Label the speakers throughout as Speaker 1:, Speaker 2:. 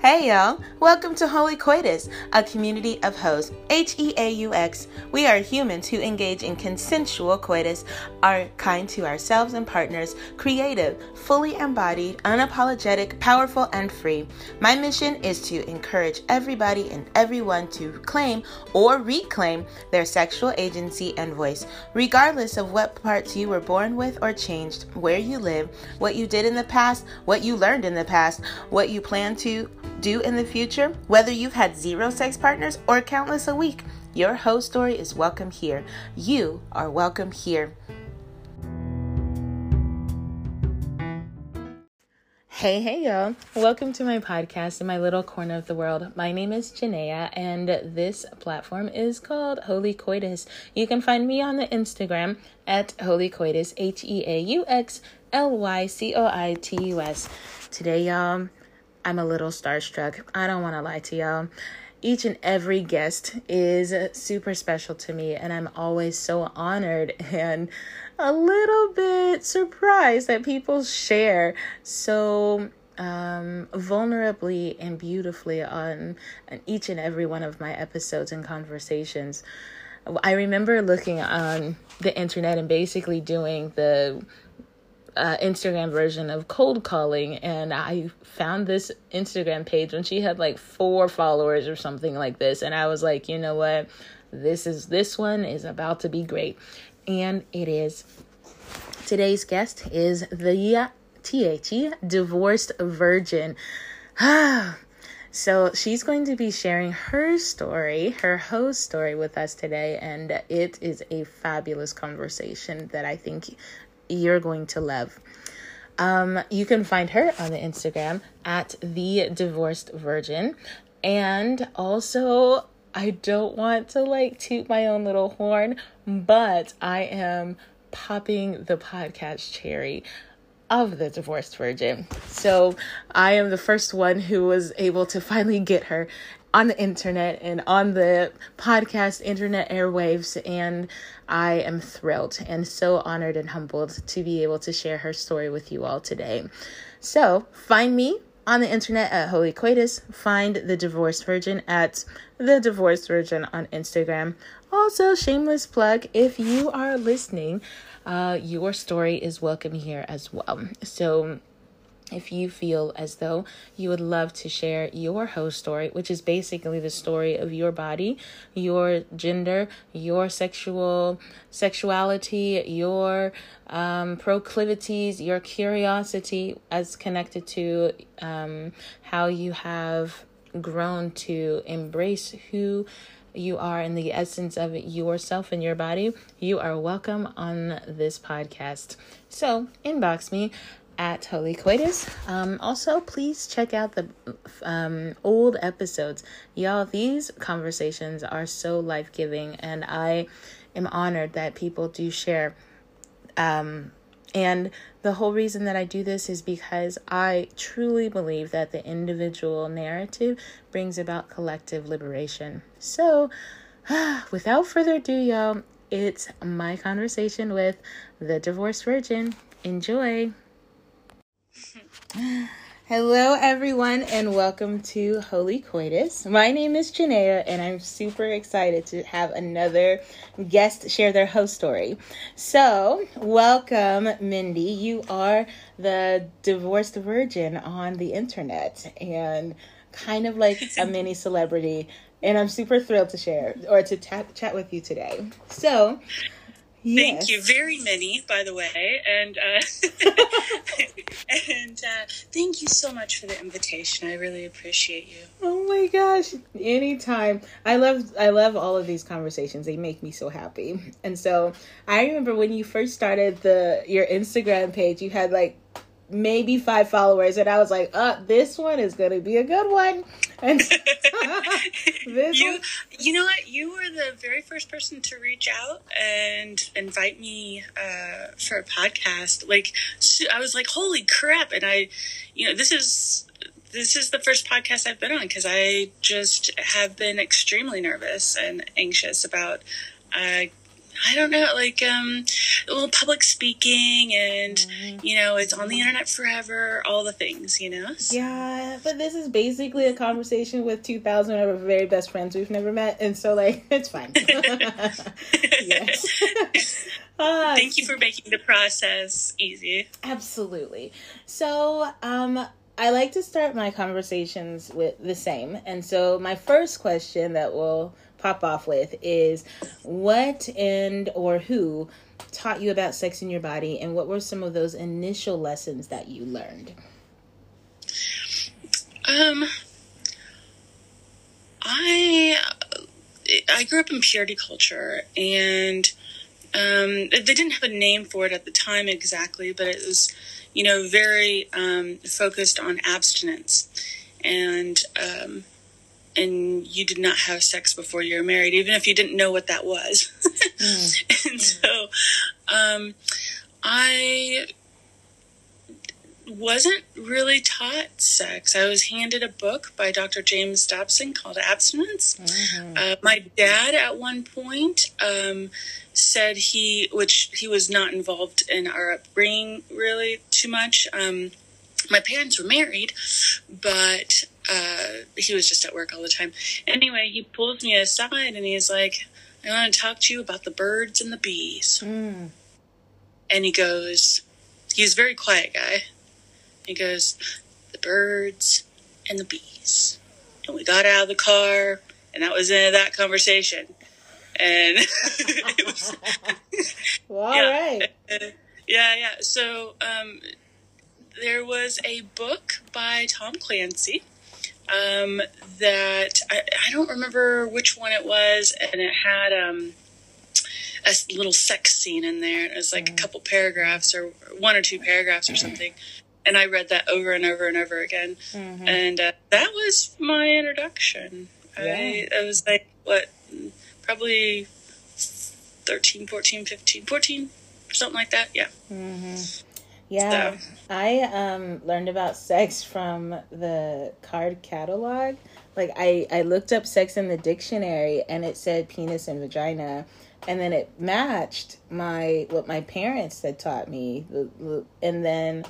Speaker 1: Hey y'all, welcome to Heauxly Coitus, a community of hoes. H E A U X. We are humans who engage in consensual coitus, are kind to ourselves and partners, creative, fully embodied, unapologetic, powerful, and free. My mission is to encourage everybody and everyone to claim or reclaim their sexual agency and voice, regardless of what parts you were born with or changed, where you live, what you did in the past, what you learned in the past, what you plan to do in the future, whether you've had zero sex partners or countless a week. Your hoe story is welcome here. You are welcome here. Hey, hey, y'all. Welcome to my podcast in my little corner of the world. My name is Janaea, and this platform is called Heauxly Coitus. You can find me on the Instagram at Heauxly Coitus, H E A U X L Y C O I T U S. Today, y'all, I'm a little starstruck. I don't want to lie to y'all. Each and every guest is super special to me, and I'm always so honored and a little bit surprised that people share so um, vulnerably and beautifully on, on each and every one of my episodes and conversations. I remember looking on the internet and basically doing the uh, Instagram version of cold calling, and I found this Instagram page when she had like four followers or something like this, and I was like, you know what, this is this one is about to be great, and it is. Today's guest is the THE divorced virgin. So she's going to be sharing her story, her host story with us today, and it is a fabulous conversation that I think you're going to love. Um, you can find her on the Instagram at the divorced virgin. And also, I don't want to like toot my own little horn, but I am popping the podcast cherry of the divorced virgin. So I am the first one who was able to finally get her on the internet and on the podcast internet airwaves and I am thrilled and so honored and humbled to be able to share her story with you all today. So, find me on the internet at Heauxly Coitus. Find the Divorced Virgin at the Divorced Virgin on Instagram. Also, shameless plug if you are listening, uh, your story is welcome here as well. So, if you feel as though you would love to share your host story, which is basically the story of your body, your gender, your sexual sexuality, your um, proclivities, your curiosity, as connected to um, how you have grown to embrace who you are in the essence of yourself and your body, you are welcome on this podcast. So, inbox me at Heauxly Coitus. Um, also, please check out the um, old episodes. Y'all, these conversations are so life giving, and I am honored that people do share. Um, and the whole reason that I do this is because I truly believe that the individual narrative brings about collective liberation. So, without further ado, y'all, it's my conversation with the divorced virgin. Enjoy. Hello, everyone, and welcome to Heauxly Coitus. My name is Janaea, and I'm super excited to have another guest share their host story. So, welcome, Mindy. You are the divorced virgin on the internet and kind of like a mini celebrity. And I'm super thrilled to share or to t- chat with you today. So,
Speaker 2: Yes. Thank you. Very many, by the way, and uh, and uh, thank you so much for the invitation. I really appreciate you.
Speaker 1: Oh my gosh! Anytime. I love I love all of these conversations. They make me so happy. And so I remember when you first started the your Instagram page, you had like maybe five followers and i was like uh this one is gonna be a good one. And
Speaker 2: this you one... you know what? You were the very first person to reach out and invite me uh for a podcast. Like i was like holy crap. And i you know this is this is the first podcast I've been on because I just have been extremely nervous and anxious about uh, I don't know, like um, well, public speaking, and mm-hmm. you know, it's on the internet forever. All the things, you know.
Speaker 1: Yeah, but this is basically a conversation with two thousand of our very best friends we've never met, and so like it's fine.
Speaker 2: yes. Uh, Thank you for making the process easy.
Speaker 1: Absolutely. So, um, I like to start my conversations with the same. And so, my first question that we'll pop off with is what and or who taught you about sex in your body, and what were some of those initial lessons that you learned?
Speaker 2: Um, I I grew up in purity culture, and um, they didn't have a name for it at the time exactly, but it was, you know, very um, focused on abstinence, and um, and you did not have sex before you were married, even if you didn't know what that was. mm. and so, um, I wasn't really taught sex. I was handed a book by Dr. James Dobson called Abstinence. Mm-hmm. Uh, my dad, at one point, um, said he, which he was not involved in our upbringing really too much. Um, my parents were married, but uh, he was just at work all the time. Anyway, he pulls me aside and he's like, I want to talk to you about the birds and the bees. Mm. And he goes, he's a very quiet guy. He goes, the birds and the bees. And we got out of the car, and that was the end of that conversation. And it was. well, yeah, right. yeah, yeah. So um, there was a book by Tom Clancy um, that I, I, don't remember which one it was, and it had um, a little sex scene in there. It was like mm. a couple paragraphs, or one or two paragraphs, or something and I read that over and over and over again. Mm-hmm. And uh, that was my introduction. Yeah. I, I was like, what, probably 13, 14, 15, 14, something like that. Yeah.
Speaker 1: Mm-hmm. Yeah. So. I um, learned about sex from the card catalog. Like, I, I looked up sex in the dictionary and it said penis and vagina and then it matched my what my parents had taught me and then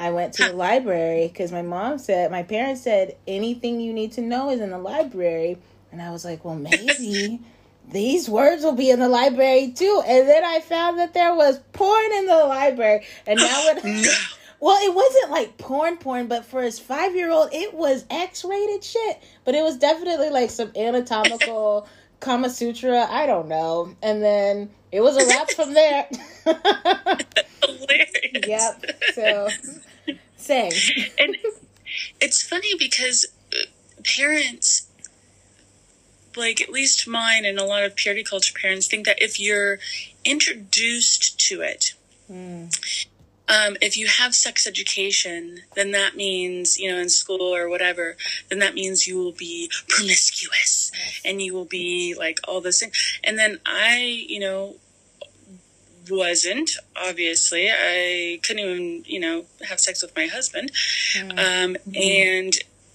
Speaker 1: I went to the library because my mom said, my parents said, anything you need to know is in the library. And I was like, well, maybe these words will be in the library too. And then I found that there was porn in the library. And now when. Well, it wasn't like porn porn, but for his five year old, it was X rated shit. But it was definitely like some anatomical Kama Sutra. I don't know. And then it was a wrap from there. Hilarious. Yep. So Same.
Speaker 2: and it's funny because parents like at least mine and a lot of purity culture parents think that if you're introduced to it mm. um, if you have sex education then that means you know in school or whatever then that means you will be promiscuous and you will be like all this thing and then i you know wasn't obviously i couldn't even you know have sex with my husband mm-hmm. um, and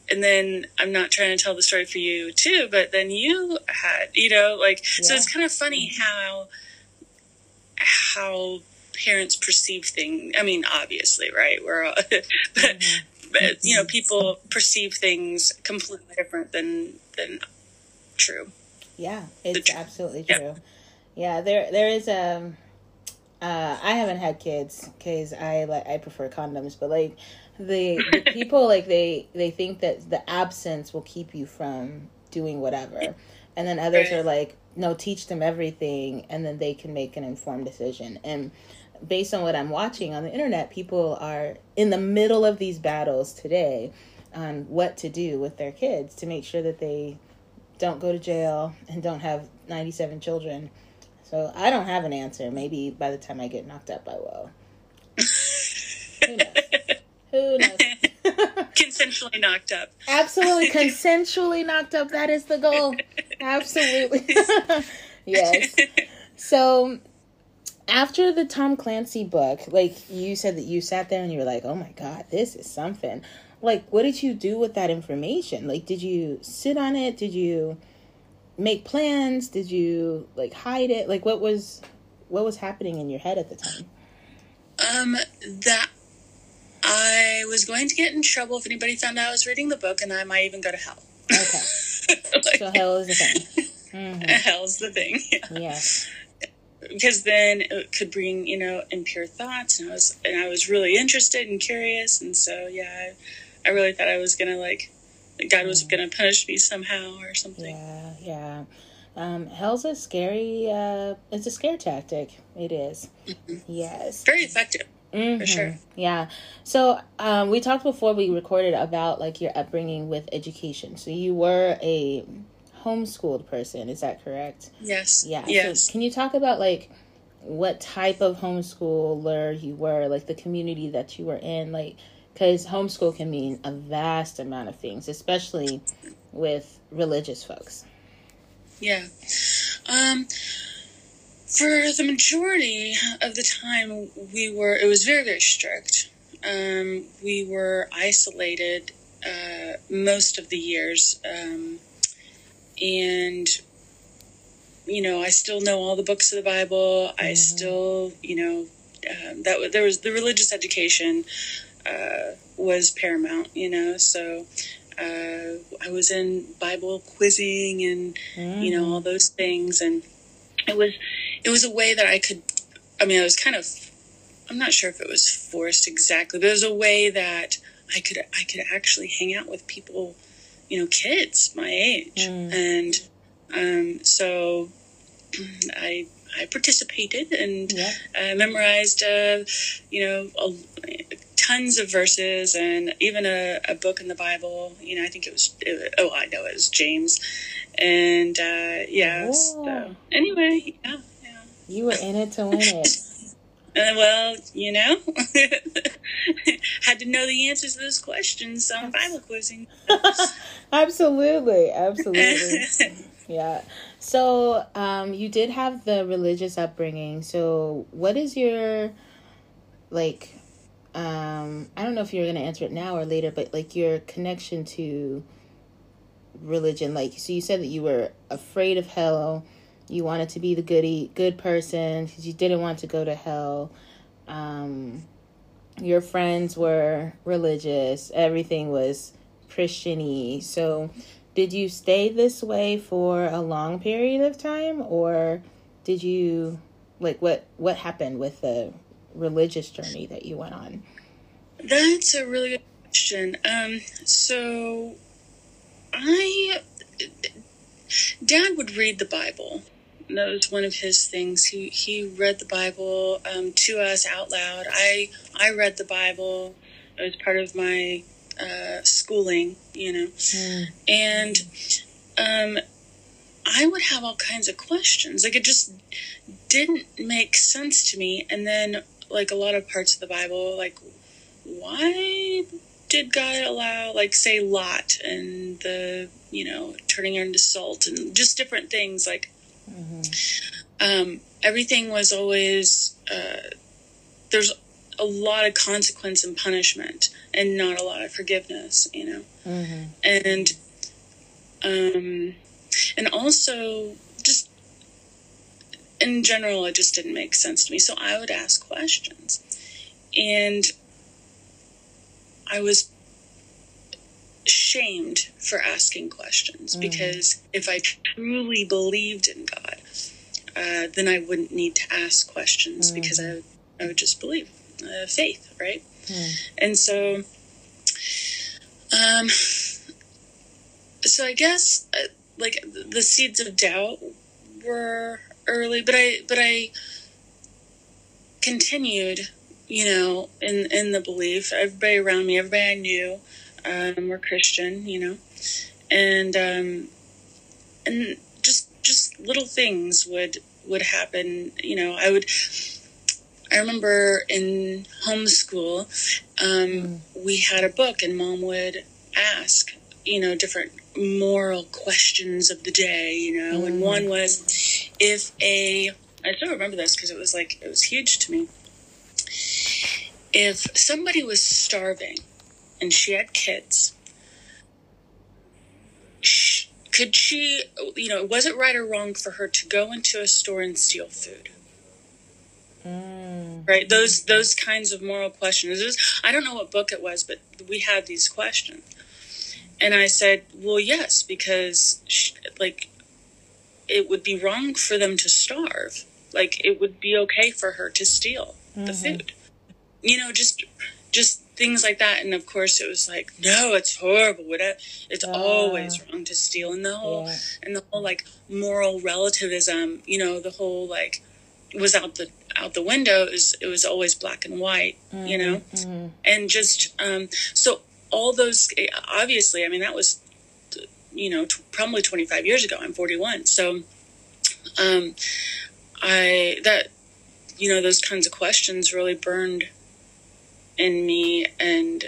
Speaker 2: and then i'm not trying to tell the story for you too but then you had you know like yeah. so it's kind of funny how how parents perceive things i mean obviously right we're all but mm-hmm. but you know people perceive things completely different than than true
Speaker 1: yeah it's absolutely true yeah. yeah there there is a um, uh, I haven't had kids because I like I prefer condoms, but like the, the people like they they think that the absence will keep you from doing whatever, and then others are like, no, teach them everything, and then they can make an informed decision. And based on what I'm watching on the internet, people are in the middle of these battles today on what to do with their kids to make sure that they don't go to jail and don't have 97 children so I don't have an answer. Maybe by the time I get knocked up, I will. Who?
Speaker 2: Consensually knocked up.
Speaker 1: Absolutely, consensually knocked up. That is the goal. Absolutely. yes. So after the Tom Clancy book, like you said that you sat there and you were like, "Oh my god, this is something." Like, what did you do with that information? Like, did you sit on it? Did you make plans? Did you like hide it? Like what was what was happening in your head at the time?
Speaker 2: Um, that I was going to get in trouble if anybody found out I was reading the book, and I might even go to hell. Okay. like, so hell is the thing. Mm-hmm. Hell's the thing. Yeah. yeah. Because then it could bring you know impure thoughts, and I was and I was really interested and curious, and so yeah, I, I really thought I was gonna like God was mm-hmm. gonna punish me somehow or something.
Speaker 1: Yeah, yeah. Um, hell's a scary. Uh, it's a scare tactic. It is. Mm-hmm. Yes.
Speaker 2: Very effective. Mm-hmm. For sure.
Speaker 1: Yeah. So um, we talked before we recorded about like your upbringing with education. So you were a homeschooled person. Is that correct?
Speaker 2: Yes.
Speaker 1: Yeah.
Speaker 2: Yes.
Speaker 1: So can you talk about like what type of homeschooler you were, like the community that you were in, like because homeschool can mean a vast amount of things, especially with religious folks.
Speaker 2: Yeah. Um, for the majority of the time, we were, it was very, very strict. Um, we were isolated uh, most of the years. Um, and, you know, I still know all the books of the Bible. Mm-hmm. I still, you know, um, that there was the religious education uh, was paramount, you know, so uh, I was in Bible quizzing and mm. you know all mm. those things, and it was it was a way that I could. I mean, I was kind of. I'm not sure if it was forced exactly, but it was a way that I could I could actually hang out with people, you know, kids my age, mm. and um, so I I participated and yeah. uh, memorized, uh, you know, a, tons of verses and even a, a, book in the Bible. You know, I think it was, it, oh, I know it was James. And uh, yeah, so anyway, yeah, yeah.
Speaker 1: You were in it to win it.
Speaker 2: Uh, well, you know, had to know the answers to those questions on Bible quizzing.
Speaker 1: absolutely, absolutely. yeah. So, um, you did have the religious upbringing. So, what is your like um, I don't know if you're going to answer it now or later, but like your connection to religion. Like, so you said that you were afraid of hell. You wanted to be the goody, good person because you didn't want to go to hell. Um, your friends were religious. Everything was Christiany. So, did you stay this way for a long period of time, or did you like what what happened with the religious journey that you went on?
Speaker 2: That's a really good question. Um, so, I Dad would read the Bible. That was one of his things. He he read the Bible um, to us out loud. I I read the Bible. It was part of my uh, schooling, you know, mm. and um, I would have all kinds of questions. Like it just didn't make sense to me. And then like a lot of parts of the Bible, like why did God allow, like, say, Lot and the, you know, turning her into salt and just different things? Like, mm-hmm. um, everything was always, uh, there's a lot of consequence and punishment and not a lot of forgiveness, you know? Mm-hmm. And, um, and also in general, it just didn't make sense to me. So I would ask questions. And I was shamed for asking questions mm. because if I truly believed in God, uh, then I wouldn't need to ask questions mm. because I, I would just believe uh, faith, right? Mm. And so, um, so I guess uh, like the seeds of doubt were early, but I, but I continued, you know, in, in the belief, everybody around me, everybody I knew, um, were Christian, you know, and, um, and just, just little things would, would happen. You know, I would, I remember in homeschool, um, mm. we had a book and mom would ask, you know, different moral questions of the day, you know, mm. and one was if a, I still remember this because it was like, it was huge to me. If somebody was starving and she had kids, could she, you know, was it right or wrong for her to go into a store and steal food? Mm. Right, those those kinds of moral questions. Was, I don't know what book it was, but we had these questions, and I said, "Well, yes, because she, like it would be wrong for them to starve. Like it would be okay for her to steal mm-hmm. the food. You know, just just things like that. And of course, it was like, no, it's horrible. It's uh, always wrong to steal. And the whole yeah. and the whole like moral relativism. You know, the whole like was out the out the window. It was, it was always black and white. Mm-hmm. You know, mm-hmm. and just um, so all those obviously. I mean, that was you know t- probably 25 years ago. I'm 41, so um, I that you know those kinds of questions really burned in me and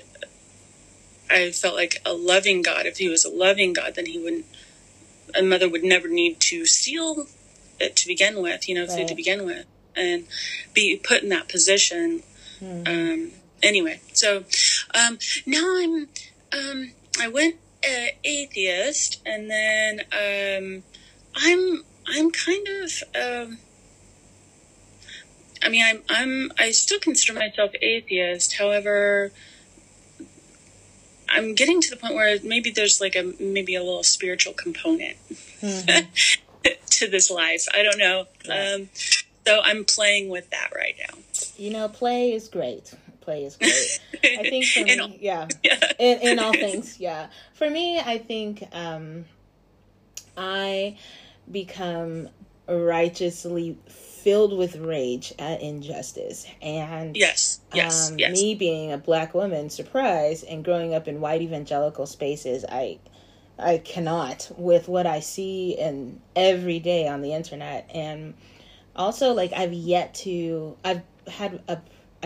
Speaker 2: I felt like a loving God. If he was a loving God, then he wouldn't, a mother would never need to steal it to begin with, you know, right. food to begin with, and be put in that position. Mm-hmm. Um, anyway, so um, now I'm, um, I went uh, atheist, and then um, I'm, I'm kind of. Um, I mean, I'm I'm I still consider myself atheist. However, I'm getting to the point where maybe there's like a maybe a little spiritual component mm-hmm. to this life. I don't know. Um, so I'm playing with that right now.
Speaker 1: You know, play is great. Play is great. I think for me, all, yeah, yeah. In, in all things, yeah. For me, I think um, I become righteously filled with rage at injustice and
Speaker 2: yes yes, um, yes.
Speaker 1: me being a black woman surprise and growing up in white evangelical spaces i i cannot with what i see and every day on the internet and also like i've yet to i've had a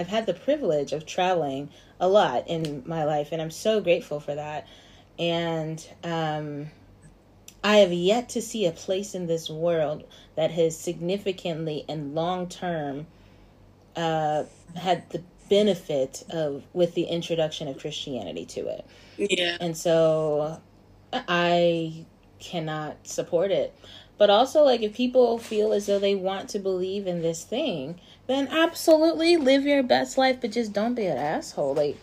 Speaker 1: i've had the privilege of traveling a lot in my life and i'm so grateful for that and um I have yet to see a place in this world that has significantly and long term uh, had the benefit of with the introduction of Christianity to it.
Speaker 2: Yeah.
Speaker 1: And so I cannot support it. But also like if people feel as though they want to believe in this thing, then absolutely live your best life, but just don't be an asshole. Like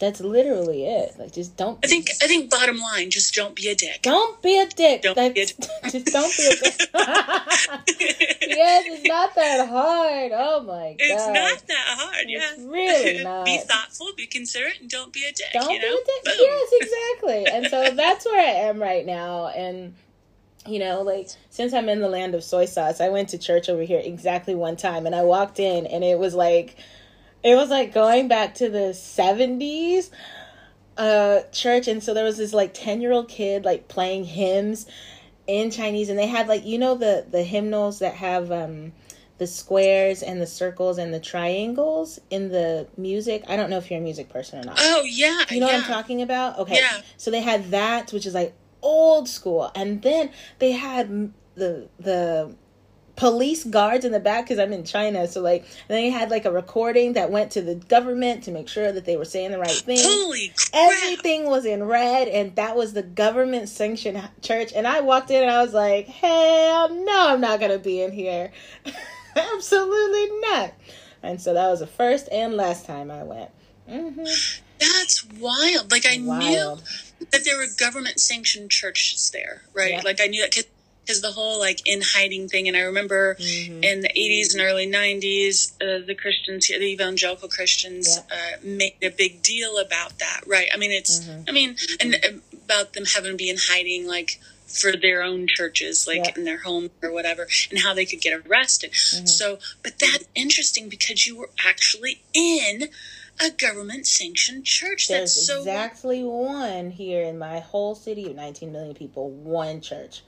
Speaker 1: that's literally it. Like, just don't.
Speaker 2: I think. I think. Bottom line, just don't be a dick.
Speaker 1: Don't be a dick. Don't be a dick. just don't be a dick. yes, it's not that hard. Oh my god.
Speaker 2: It's not that hard. Yeah.
Speaker 1: It's really not.
Speaker 2: be thoughtful. Be considerate, and don't be a dick.
Speaker 1: Don't
Speaker 2: you know?
Speaker 1: be a dick. Boom. Yes, exactly. and so that's where I am right now, and you know, like since I'm in the land of soy sauce, I went to church over here exactly one time, and I walked in, and it was like it was like going back to the 70s uh church and so there was this like 10 year old kid like playing hymns in chinese and they had like you know the the hymnals that have um the squares and the circles and the triangles in the music. I don't know if you're a music person or not.
Speaker 2: Oh yeah.
Speaker 1: You know
Speaker 2: yeah.
Speaker 1: what I'm talking about? Okay.
Speaker 2: Yeah.
Speaker 1: So they had that, which is like old school. And then they had the the police guards in the back because I'm in China. So like, they had like a recording that went to the government to make sure that they were saying the right thing.
Speaker 2: Holy
Speaker 1: crap. Everything was in red, and that was the government sanctioned church. And I walked in and I was like, hell no, I'm not gonna be in here. Absolutely not. And so that was the first and last time I went. Mm-hmm.
Speaker 2: That's wild. Like I wild. knew that there were government sanctioned churches there, right? Yeah. Like I knew that because the whole like in hiding thing. And I remember mm-hmm. in the 80s and early 90s, uh, the Christians, the evangelical Christians, yeah. uh, made a big deal about that, right? I mean, it's, mm-hmm. I mean, and about them having to be in hiding, like for their own churches, like yeah. in their home or whatever, and how they could get arrested. Mm-hmm. So, but that's interesting because you were actually in a government sanctioned church.
Speaker 1: There's
Speaker 2: That's so
Speaker 1: exactly one here in my whole city of 19 million people, one church.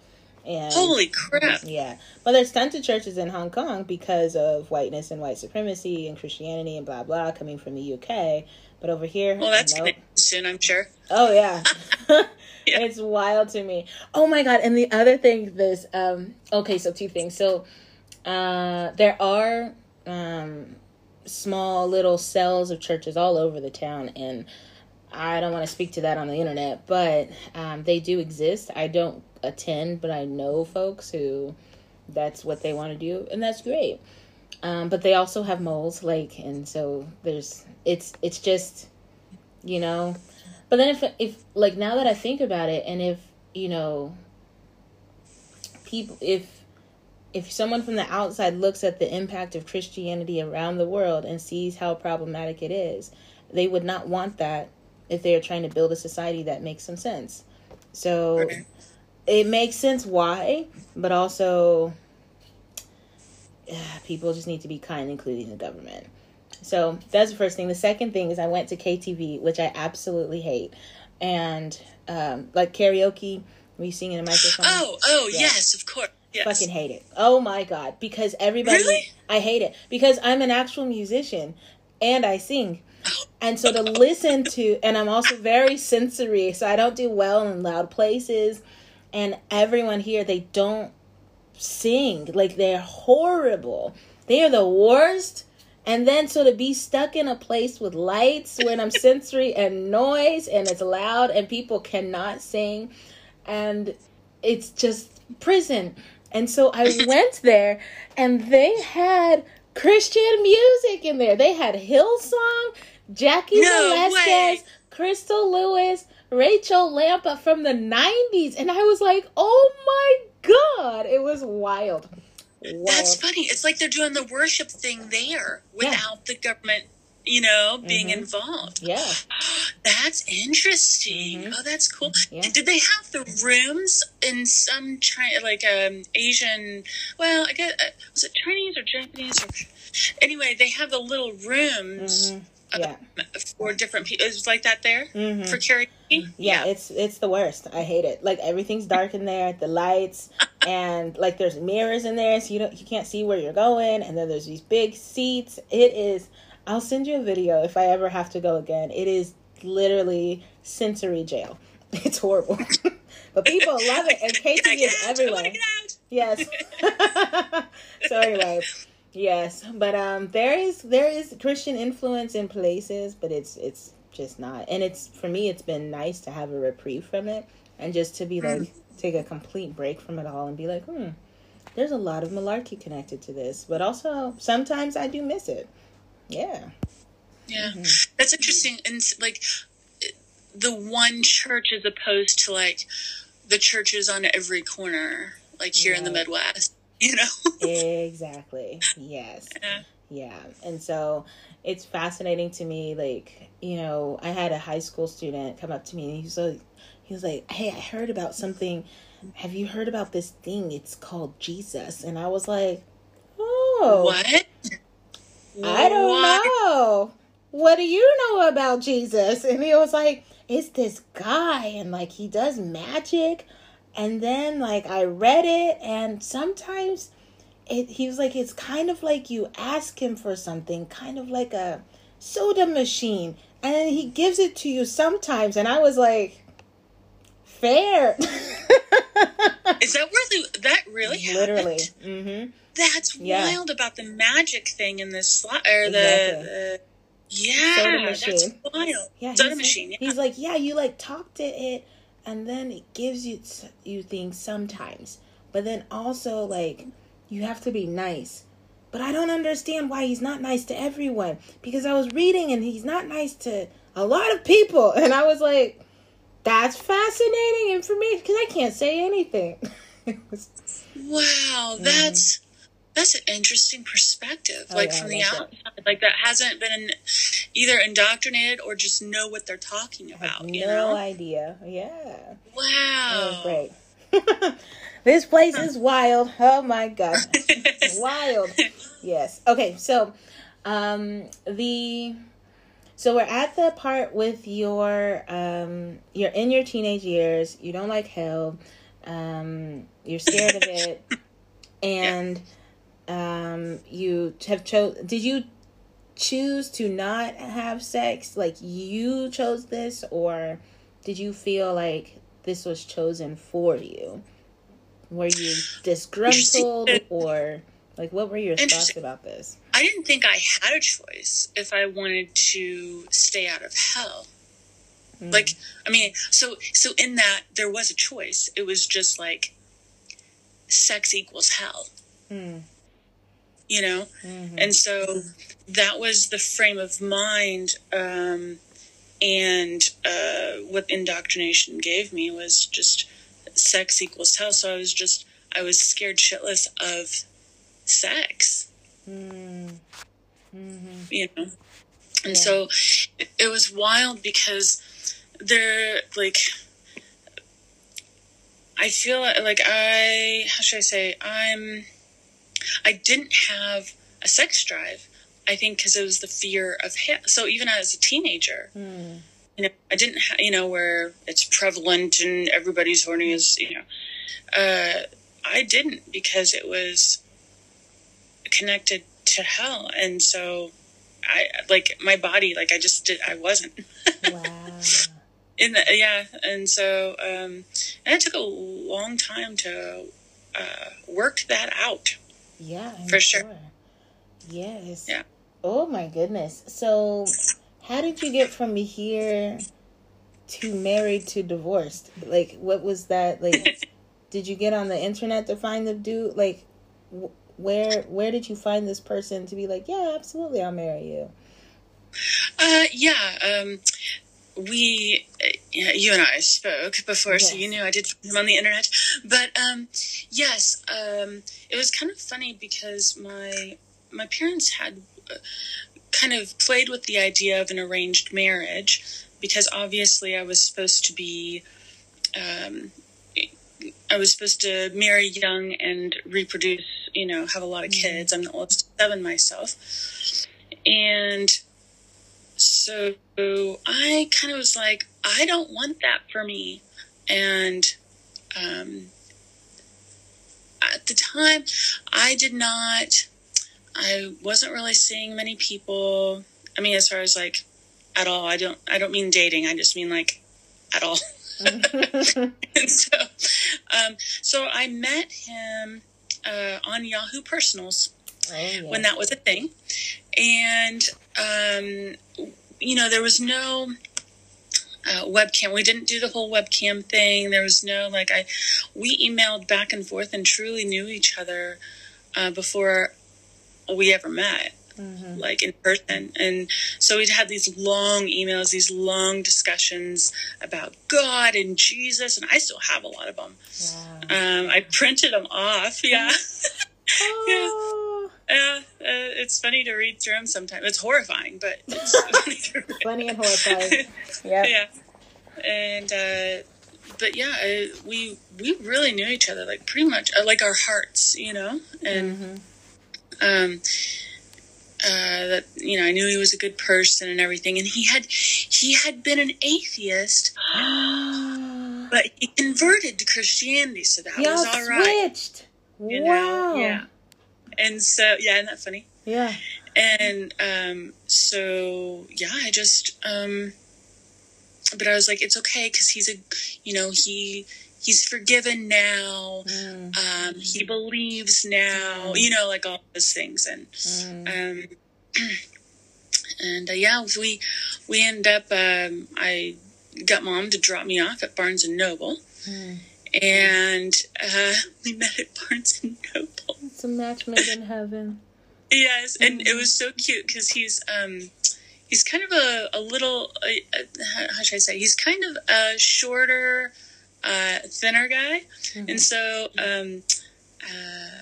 Speaker 1: And
Speaker 2: holy crap!
Speaker 1: Yeah, but there's tons of churches in Hong Kong because of whiteness and white supremacy and Christianity and blah blah coming from the UK. But over here,
Speaker 2: well, that's nope. soon, I'm sure.
Speaker 1: Oh yeah. yeah. it's wild to me. Oh my god! And the other thing, this um, okay, so two things. So uh, there are um, small little cells of churches all over the town, and I don't want to speak to that on the internet, but um, they do exist. I don't attend, but I know folks who that's what they want to do, and that's great. Um, but they also have moles, like, and so there's it's it's just, you know. But then if if like now that I think about it, and if you know, people if if someone from the outside looks at the impact of Christianity around the world and sees how problematic it is, they would not want that if they are trying to build a society that makes some sense. So it makes sense why, but also people just need to be kind, including the government. So that's the first thing. The second thing is I went to KTV, which I absolutely hate, and um, like karaoke, we sing in a microphone.
Speaker 2: Oh, oh yeah. yes, of course. Yes.
Speaker 1: Fucking hate it. Oh my god, because everybody,
Speaker 2: really?
Speaker 1: I hate it because I'm an actual musician and I sing. And so to listen to, and I'm also very sensory, so I don't do well in loud places. And everyone here, they don't sing. Like they're horrible. They are the worst. And then so to be stuck in a place with lights when I'm sensory and noise and it's loud and people cannot sing and it's just prison. And so I went there and they had Christian music in there. They had Hillsong, Jaci no Velasquez, way. Crystal Lewis, Rachael Lampa from the 90s. And I was like, oh my God. It was wild.
Speaker 2: wild. That's funny. It's like they're doing the worship thing there without yeah. the government you know, being mm-hmm. involved.
Speaker 1: Yeah.
Speaker 2: That's interesting. Mm-hmm. Oh, that's cool. Yeah. Did they have the rooms in some China, like um, Asian? Well, I guess uh, was it Chinese or Japanese or anyway? They have the little rooms. Mm-hmm. Yeah. Uh, for different people, it was like that there mm-hmm. for karaoke.
Speaker 1: Yeah, yeah, it's it's the worst. I hate it. Like everything's dark in there, the lights, and like there's mirrors in there, so you don't you can't see where you're going. And then there's these big seats. It is I'll send you a video if I ever have to go again. It is literally sensory jail. It's horrible. but people love it and KTV is everywhere. Yes. so anyway, yes, but um there is there is Christian influence in places, but it's it's just not. And it's for me it's been nice to have a reprieve from it and just to be like mm. take a complete break from it all and be like, "Hmm, there's a lot of malarkey connected to this." But also sometimes I do miss it. Yeah.
Speaker 2: Yeah. Mm-hmm. That's interesting. And like the one church as opposed to like the churches on every corner, like here in the Midwest, you know?
Speaker 1: exactly. Yes. Yeah. yeah. And so it's fascinating to me. Like, you know, I had a high school student come up to me and he was like, he was like, Hey, I heard about something. Have you heard about this thing? It's called Jesus. And I was like, Oh.
Speaker 2: What?
Speaker 1: I don't know. What do you know about Jesus? And he was like, It's this guy, and like he does magic. And then, like, I read it, and sometimes it, he was like, It's kind of like you ask him for something, kind of like a soda machine. And then he gives it to you sometimes. And I was like, Fair.
Speaker 2: Is that really, that really
Speaker 1: Literally. Mm-hmm
Speaker 2: that's yeah. wild about the magic thing in this slot or exactly. the, yeah, soda machine. that's wild. Yeah, soda machine.
Speaker 1: yeah. He's like, yeah, you like talk to it, and then it gives you you things sometimes, but then also like you have to be nice. But I don't understand why he's not nice to everyone because I was reading and he's not nice to a lot of people, and I was like, that's fascinating information because I can't say anything.
Speaker 2: was, wow, that's. Mm-hmm that's an interesting perspective. Oh, like yeah, from the outside it. like that hasn't been either indoctrinated or just know what they're talking about
Speaker 1: no
Speaker 2: you know?
Speaker 1: idea. Yeah.
Speaker 2: Wow.
Speaker 1: great. This place is wild. Oh my god wild. Yes. Okay so um the so we're at the part with your um you're in your teenage years. You don't like hell. Um you're scared of it. And yeah um, you have chose did you choose to not have sex like you chose this or did you feel like this was chosen for you were you disgruntled or like what were your thoughts about this
Speaker 2: i didn't think i had a choice if i wanted to stay out of hell Mm. Like, I mean, so so in that there was a choice. It was just like sex equals hell. Mm. You know, mm-hmm. and so that was the frame of mind. Um, and uh, what indoctrination gave me was just sex equals hell. So I was just I was scared shitless of sex. Mm. Mm-hmm. You know, and yeah. so it, it was wild because they're like I feel like I how should I say I'm I didn't have a sex drive. I think because it was the fear of him. So even as a teenager, mm. you know, I didn't, ha- you know, where it's prevalent and everybody's horny is, you know, uh, I didn't because it was connected to hell, and so I like my body, like I just did, I wasn't. wow. In the, yeah, and so um, and it took a long time to uh, work that out.
Speaker 1: Yeah,
Speaker 2: I'm for sure. sure.
Speaker 1: Yes.
Speaker 2: Yeah.
Speaker 1: Oh my goodness. So, how did you get from here to married to divorced? Like, what was that like? did you get on the internet to find the dude? Like, where where did you find this person to be like, yeah, absolutely, I'll marry you?
Speaker 2: Uh, yeah. Um, we, uh, you and I spoke before, yes. so you knew I did find him on the internet. But um, yes, um, it was kind of funny because my my parents had uh, kind of played with the idea of an arranged marriage because obviously I was supposed to be um, I was supposed to marry young and reproduce, you know, have a lot of mm-hmm. kids. I'm the oldest seven myself. And so I kind of was like, I don't want that for me. And um, at the time, I did not, I wasn't really seeing many people. I mean, as far as like at all, I don't, I don't mean dating. I just mean like at all. and so, um, so I met him uh, on Yahoo Personals oh, yeah. when that was a thing, and um, you know there was no uh, webcam. We didn't do the whole webcam thing. There was no like I. We emailed back and forth and truly knew each other uh, before we ever met mm-hmm. like in person. And so we'd had these long emails, these long discussions about God and Jesus, and I still have a lot of them. Wow. Um, I printed them off. Yeah. Oh. yeah. Yeah, uh, it's funny to read through them sometimes. It's horrifying, but it's
Speaker 1: funny, funny and horrifying. Yeah.
Speaker 2: Yeah. And uh, but yeah, uh, we we really knew each other like pretty much uh, like our hearts, you know, and mm-hmm. um, uh, that you know I knew he was a good person and everything, and he had he had been an atheist, but he converted to Christianity, so that Y'all was all right. Switched. You wow. Know? Yeah. And so yeah, isn't that funny?
Speaker 1: Yeah.
Speaker 2: And um, so yeah, I just um, but I was like, it's okay because he's a, you know, he he's forgiven now. Mm. Um, he believes now. You know, like all those things, and mm. um, and uh, yeah, we we end up. Um, I got mom to drop me off at Barnes and Noble, mm. and uh, we met at Barnes and Noble.
Speaker 1: It's a match made in heaven.
Speaker 2: Yes, and it was so cute because he's um he's kind of a, a little uh, how should I say he's kind of a shorter uh, thinner guy, mm-hmm. and so um, uh,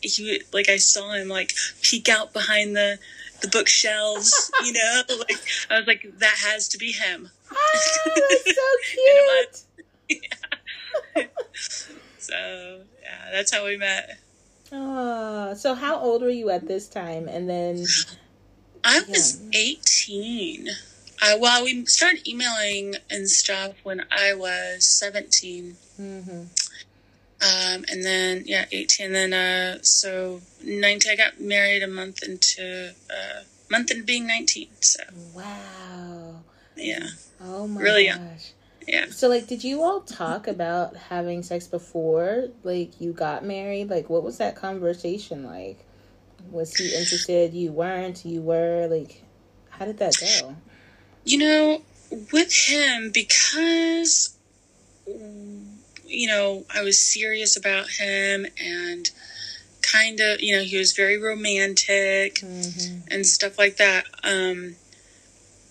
Speaker 2: he like I saw him like peek out behind the the bookshelves, you know, like I was like that has to be him.
Speaker 1: Oh, that's so
Speaker 2: cute. yeah. so yeah, that's how we met.
Speaker 1: Oh, so how old were you at this time? And then
Speaker 2: I was yeah. eighteen. Uh, well, we started emailing and stuff when I was 17. Mm-hmm. Um, and then, yeah, 18. And then, uh, so 19, I got married a month into, uh, month into being 19. So.
Speaker 1: Wow.
Speaker 2: Yeah.
Speaker 1: Oh my
Speaker 2: really
Speaker 1: gosh.
Speaker 2: Young. Yeah.
Speaker 1: So, like, did you all talk about having sex before, like, you got married? Like, what was that conversation like? Was he interested? You weren't? You were? Like, how did that go?
Speaker 2: You know, with him because you know I was serious about him and kind of you know he was very romantic mm-hmm. and stuff like that. Um,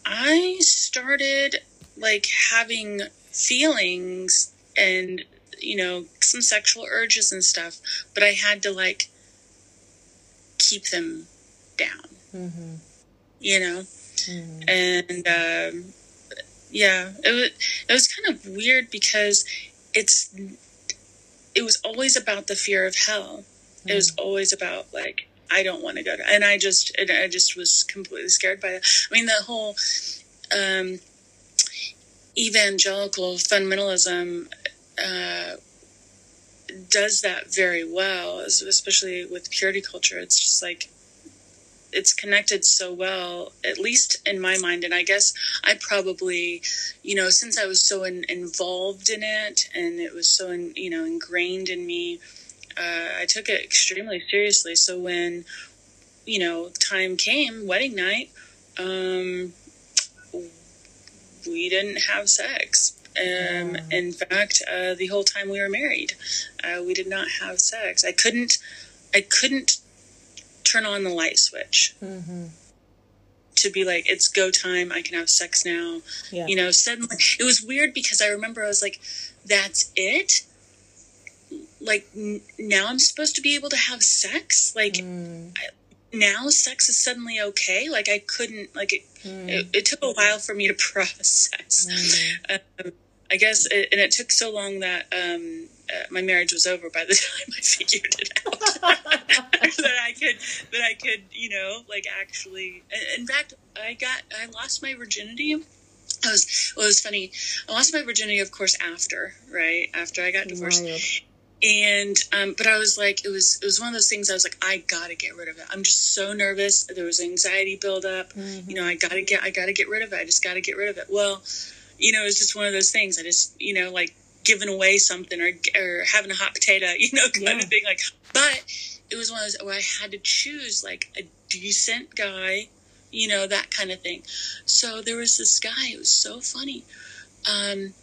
Speaker 2: I started like having feelings and you know some sexual urges and stuff, but I had to like keep them down. Mm-hmm. You know, mm-hmm. and um, yeah, it was it was kind of weird because it's it was always about the fear of hell. Mm. It was mm. always about like I don't want to go to, and I just and I just was completely scared by that. I mean, the whole um, evangelical fundamentalism uh, does that very well, especially with purity culture. It's just like it's connected so well, at least in my mind. And I guess I probably, you know, since I was so in, involved in it and it was so, in, you know, ingrained in me, uh, I took it extremely seriously. So when, you know, time came, wedding night, um, we didn't have sex. Um, in fact, uh, the whole time we were married, uh, we did not have sex. I couldn't, I couldn't turn on the light switch mm-hmm. to be like, it's go time. I can have sex now. Yeah. You know, suddenly it was weird because I remember I was like, that's it. Like n- now I'm supposed to be able to have sex. Like mm. I, now sex is suddenly okay. Like I couldn't, like it, mm. it, it, took a while for me to process. Mm. Um, I guess, it, and it took so long that um, uh, my marriage was over by the time I figured it out that I could that I could you know like actually. In fact, I got I lost my virginity. I was well, it was funny. I lost my virginity, of course, after right after I got divorced. Wild. And um, but I was like, it was it was one of those things. I was like, I gotta get rid of it. I'm just so nervous. There was anxiety buildup. Mm-hmm. You know, I gotta get I gotta get rid of it. I just gotta get rid of it. Well, you know, it's just one of those things. I just you know like giving away something or or having a hot potato, you know, kind yeah. of thing. Like, but it was one of those where I had to choose like a decent guy, you know, that kind of thing. So there was this guy. It was so funny. Um,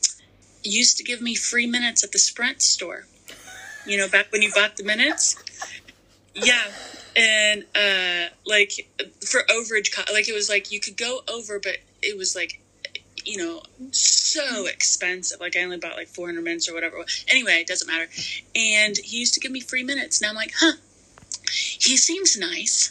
Speaker 2: used to give me free minutes at the Sprint store. You know, back when you bought the minutes. Yeah, and uh, like for overage, like it was like you could go over, but it was like you know, so expensive. Like I only bought like 400 minutes or whatever. Anyway, it doesn't matter. And he used to give me free minutes. Now I'm like, huh, he seems nice.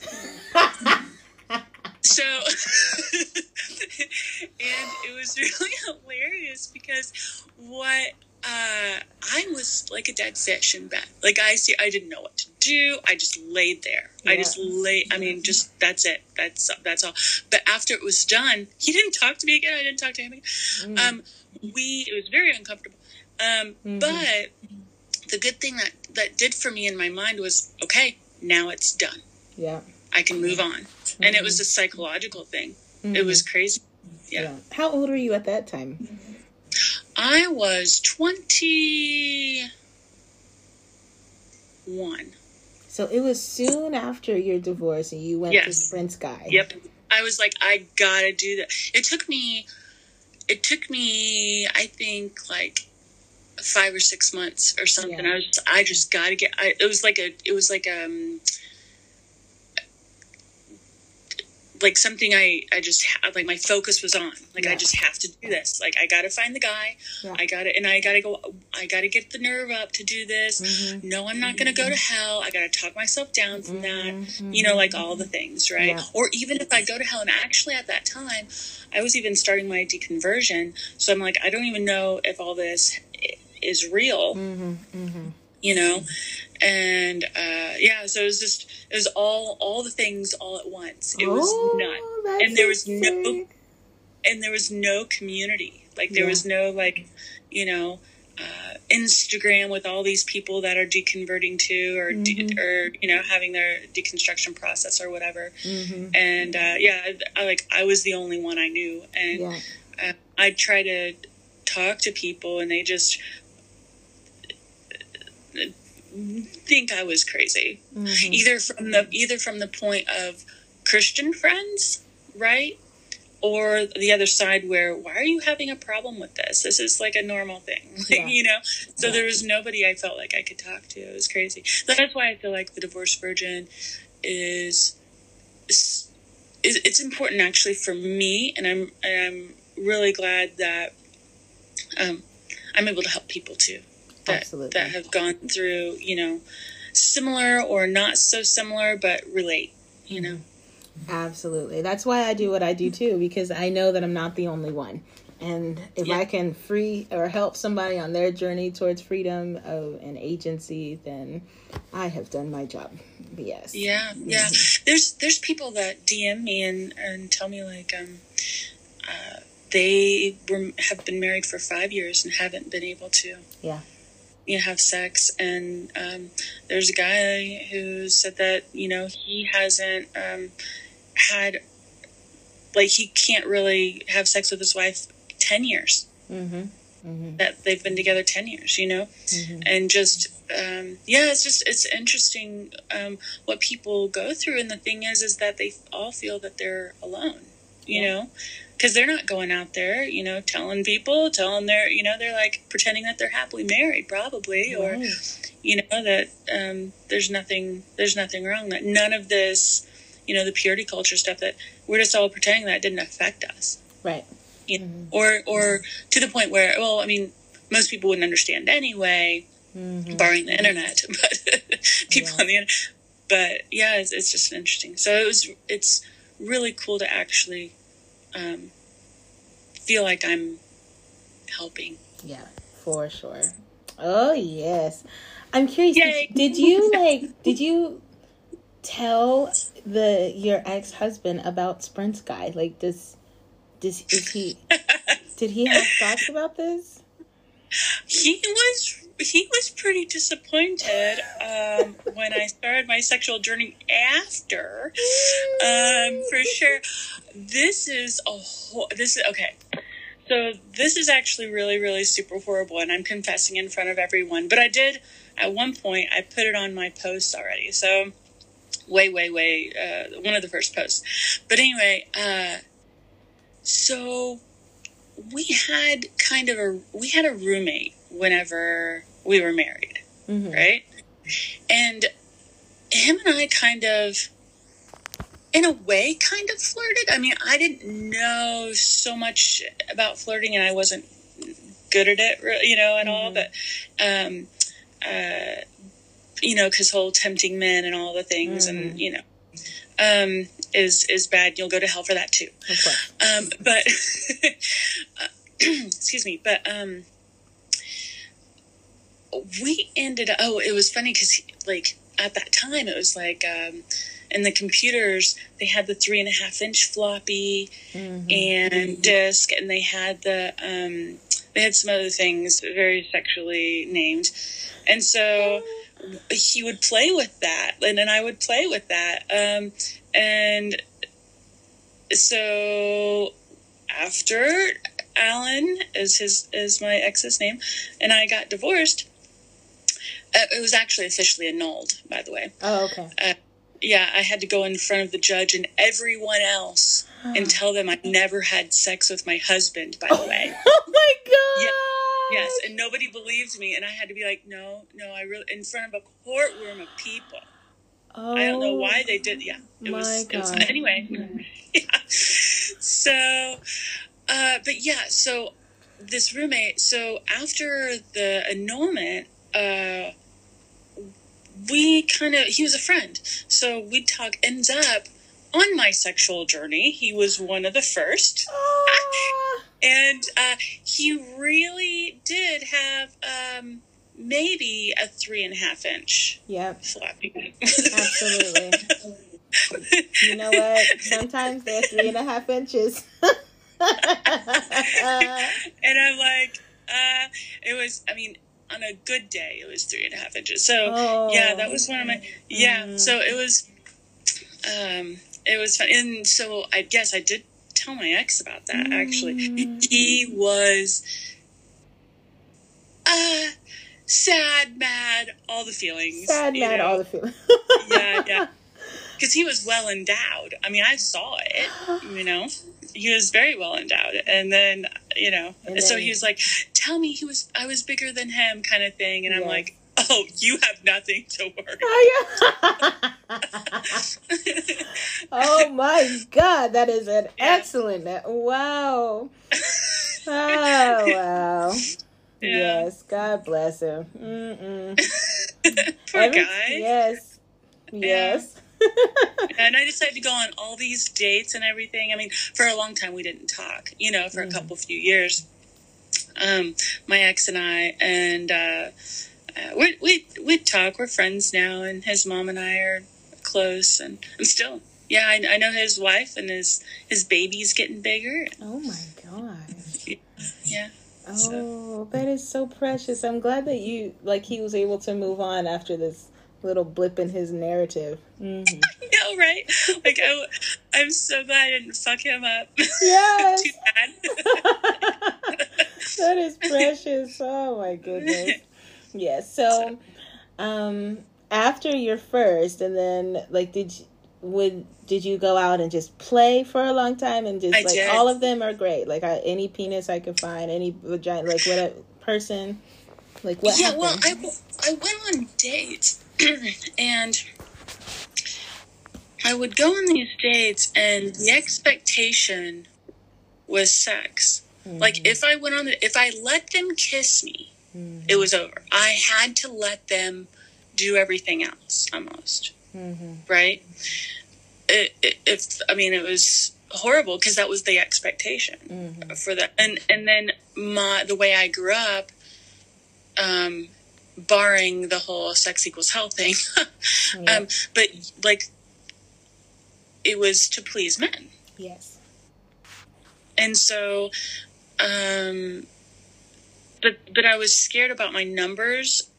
Speaker 2: so, and it was really hilarious because what uh, I was like a dead fish in bed. Like I see, I didn't know what to do. I just laid there. I just lay. I mean, just that's it. That's that's all. But after it was done, he didn't talk to me again. I didn't talk to him again. Mm. Um, we it was very uncomfortable. Um, mm-hmm. but the good thing that that did for me in my mind was okay. Now it's done.
Speaker 1: Yeah,
Speaker 2: I can move on. Mm-hmm. And it was a psychological thing. Mm-hmm. It was crazy. Yeah. yeah.
Speaker 1: How old were you at that time?
Speaker 2: I was 21.
Speaker 1: So it was soon after your divorce and you went yes. to Sprint Guy.
Speaker 2: Yep. I was like, I gotta do that. It took me, it took me, I think, like five or six months or something. Yeah. I was, I just gotta get, I, it was like a, it was like, um, like something I I just ha- like my focus was on. Like yeah. I just have to do this. Like I got to find the guy. Yeah. I got to and I got to go I got to get the nerve up to do this. Mm-hmm. No, I'm not to go to hell. I got to talk myself down from mm-hmm. that. You know, like all the things, right? Yeah. Or even if I go to hell and actually at that time I was even starting my deconversion. So I'm like I don't even know if all this is real. Mm-hmm. You know, and uh, yeah, so it was just it was all all the things all at once. It was oh, nuts, and there was no and there was no community. Like there yeah. was no like you know uh, Instagram with all these people that are deconverting to or mm-hmm. de- or you know having their deconstruction process or whatever. Mm-hmm. And uh, yeah, I, I, like I was the only one I knew, and yeah. uh, I try to talk to people, and they just think I was crazy. Mm-hmm. Either from the either from the point of Christian friends, right? or the other side where why are you having a problem with this this is like a normal thing yeah. you know so yeah. there was nobody i felt like i could talk to it was crazy that's why i feel like the divorce virgin is, is it's important actually for me and i'm and i'm really glad that um, i'm able to help people too that Absolutely. that have gone through you know similar or not so similar but relate you know
Speaker 1: Absolutely. That's why I do what I do too, because I know that I'm not the only one. And if yeah. I can free or help somebody on their journey towards freedom of an agency, then I have done my job. Yes.
Speaker 2: Yeah, yeah. Mm-hmm. There's there's people that DM me and, and tell me like um uh, they were have been married for five years and haven't been able to.
Speaker 1: Yeah
Speaker 2: you know, have sex. And um, there's a guy who said that you know he hasn't um, had like he can't really have sex with his wife 10 years mm-hmm. Mm-hmm. that they've been together 10 years you know mm-hmm. and just um, yeah it's just it's interesting um, what people go through and the thing is is that they all feel that they're alone you yeah. know because they're not going out there you know telling people telling their you know they're like pretending that they're happily married probably right. or you know that um, there's nothing there's nothing wrong that none of this you know, the purity culture stuff that we're just all pretending that didn't affect us.
Speaker 1: Right.
Speaker 2: You know, mm-hmm. Or, or to the point where, well, I mean, most people wouldn't understand anyway, mm-hmm. barring the internet, but people yeah. on the internet. But yeah, it's, it's just interesting. So it was, it's really cool to actually um, feel like I'm helping.
Speaker 1: Yeah, for sure. Oh yes. I'm curious. Yay. Did you like? Did you tell the your ex husband about Sprint's Guy? Like, does does is he did he have thoughts about this?
Speaker 2: He was he was pretty disappointed um, when I started my sexual journey after, um, for sure. This is a whole. This is okay. So this is actually really, really super horrible, and I'm confessing in front of everyone. But I did at one point. I put it on my post already. So way, way, way, uh, one of the first posts. But anyway, uh, so we had kind of a, we had a roommate whenever we were married, mm-hmm. right? And him and I kind of, in a way, kind of flirted. I mean, I didn't know so much about flirting and I wasn't good at it, you know, and mm-hmm. all, but, um, uh, you know, because whole tempting men and all the things, mm. and you know, um, is is bad. You'll go to hell for that too. Um, but uh, excuse me, but um, we ended. Up, oh, it was funny because like at that time it was like. Um, in the computers, they had the three and a half inch floppy mm-hmm. and disk, and they had the um, they had some other things very sexually named, and so he would play with that, and then I would play with that. Um, and so after Alan is his is my ex's name, and I got divorced. Uh, it was actually officially annulled, by the way.
Speaker 1: Oh, okay. Uh,
Speaker 2: yeah, I had to go in front of the judge and everyone else and tell them I never had sex with my husband. By the way.
Speaker 1: oh my god. Yeah
Speaker 2: Yes, and nobody believed me, and I had to be like, no, no, I really in front of a courtroom of people. Oh, I don't know why they did. Yeah, it my was. God. It was anyway. yeah. So, uh, but yeah, so this roommate. So after the annulment, uh, we kind of he was a friend, so we'd talk. Ends up on my sexual journey. He was one of the first. And uh, he really did have um, maybe a three and a half inch
Speaker 1: yep.
Speaker 2: floppy.
Speaker 1: Absolutely. you know what? Sometimes they're three and a half inches. and
Speaker 2: I'm like, uh, it was, I mean, on a good day, it was three and a half inches. So, oh. yeah, that was one of my, yeah. Mm. So it was, um, it was fun. And so I guess I did tell my ex about that actually. Mm. He was uh sad, mad, all the feelings.
Speaker 1: Sad, mad, know? all the feelings.
Speaker 2: yeah, yeah. because he was well endowed. I mean, I saw it. You know, he was very well endowed, and then you know, and so he was like, "Tell me he was I was bigger than him," kind of thing, and I'm like. Oh, you have nothing to worry. Oh,
Speaker 1: yeah. oh my God, that is an yeah. excellent. Uh, wow. Oh wow. Yeah. Yes, God bless him.
Speaker 2: Poor Every, guy.
Speaker 1: Yes. Yes.
Speaker 2: and I decided to go on all these dates and everything. I mean, for a long time we didn't talk, you know, for mm. a couple few years. Um, my ex and I, and uh, uh, we we we talk. We're friends now, and his mom and I are close, and I'm still. Yeah, I, I know his wife and his his baby's getting bigger.
Speaker 1: Oh my gosh.
Speaker 2: Yeah.
Speaker 1: Oh, so. that is so precious. I'm glad that you like he was able to move on after this little blip in his narrative.
Speaker 2: Mm-hmm. know, right? Like I, I'm so glad I didn't fuck him up.
Speaker 1: Yes. Too bad. that is precious. Oh my goodness. Yes. So, um, after your first, and then like, did you, would did you go out and just play for a long time and just I like did. all of them are great like I, any penis i could find any vagina like what a person like what
Speaker 2: yeah
Speaker 1: happened?
Speaker 2: well i i went on dates and i would go on these dates and the expectation was sex mm-hmm. like if i went on the, if i let them kiss me mm-hmm. it was over i had to let them do everything else almost mm-hmm. right? It, it, if I mean, it was horrible because that was the expectation mm-hmm. for that, and and then my the way I grew up, um, barring the whole sex equals health thing, yeah. um, but like it was to please men.
Speaker 1: Yes.
Speaker 2: And so, um, but but I was scared about my numbers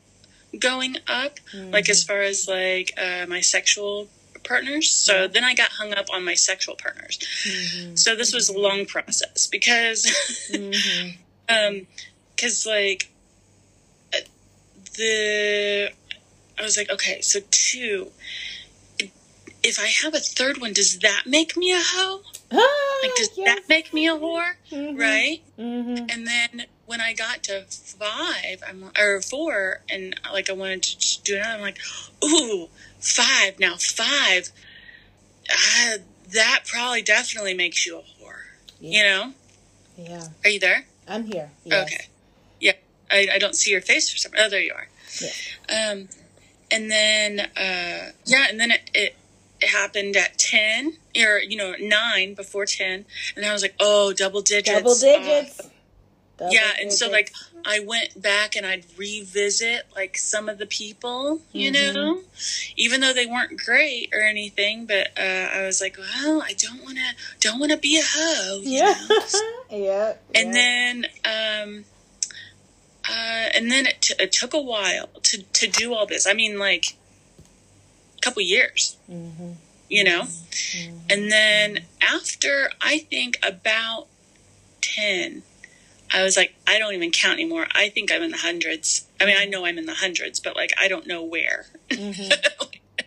Speaker 2: going up, mm-hmm. like as far as like uh, my sexual partners. So yeah. then I got hung up on my sexual partners. Mm-hmm. So this was a long process because, mm-hmm. um, because like the I was like, okay, so two. If I have a third one, does that make me a hoe? Ah, like, does yes. that make me a whore? Mm-hmm. Right? Mm-hmm. And then when I got to five, I'm or four, and like I wanted to do another. I'm like, ooh, five now. Five, uh, that probably definitely makes you a whore. Yeah. You know?
Speaker 1: Yeah.
Speaker 2: Are you there?
Speaker 1: I'm here. Yes.
Speaker 2: Okay. I, I don't see your face for some. Oh, there you are. Yeah. Um, and then uh, yeah, and then it, it it happened at 10 or you know 9 before 10 and i was like oh double digits
Speaker 1: double digits uh,
Speaker 2: yeah, and so like I went back and I'd revisit like some of the people, you mm-hmm. know, even though they weren't great or anything. But uh, I was like, well, I don't want to, don't want to be a hoe.
Speaker 1: Yeah, yeah.
Speaker 2: And yeah. then, um, uh, and then it, t- it took a while to to do all this. I mean, like a couple years. Mm-hmm. You know, mm-hmm. and then after I think about ten I was like, I don't even count anymore. I think I'm in the hundreds. I mean, I know I'm in the hundreds, but like, I don't know where. Mm-hmm.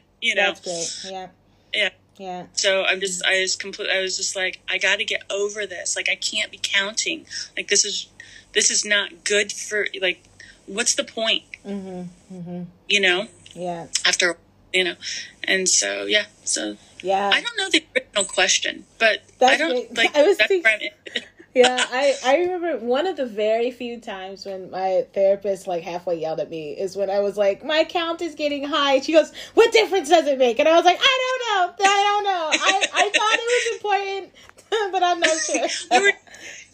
Speaker 2: you know?
Speaker 1: That's great. Yeah.
Speaker 2: Yeah.
Speaker 1: Yeah.
Speaker 2: So I'm just, I was complete. I was just like, I got to get over this. Like, I can't be counting. Like, this is, this is not good for, like, what's the point? Mm-hmm. Mm-hmm. You know?
Speaker 1: Yeah.
Speaker 2: After, you know, and so, yeah. So,
Speaker 1: yeah.
Speaker 2: I don't know the original question, but that's I don't, like,
Speaker 1: I was thinking, yeah, I, I remember one of the very few times when my therapist like halfway yelled at me is when I was like, my count is getting high. She goes, what difference does it make? And I was like, I don't know. I don't know. I, I thought it was important, but I'm not sure.
Speaker 2: we were,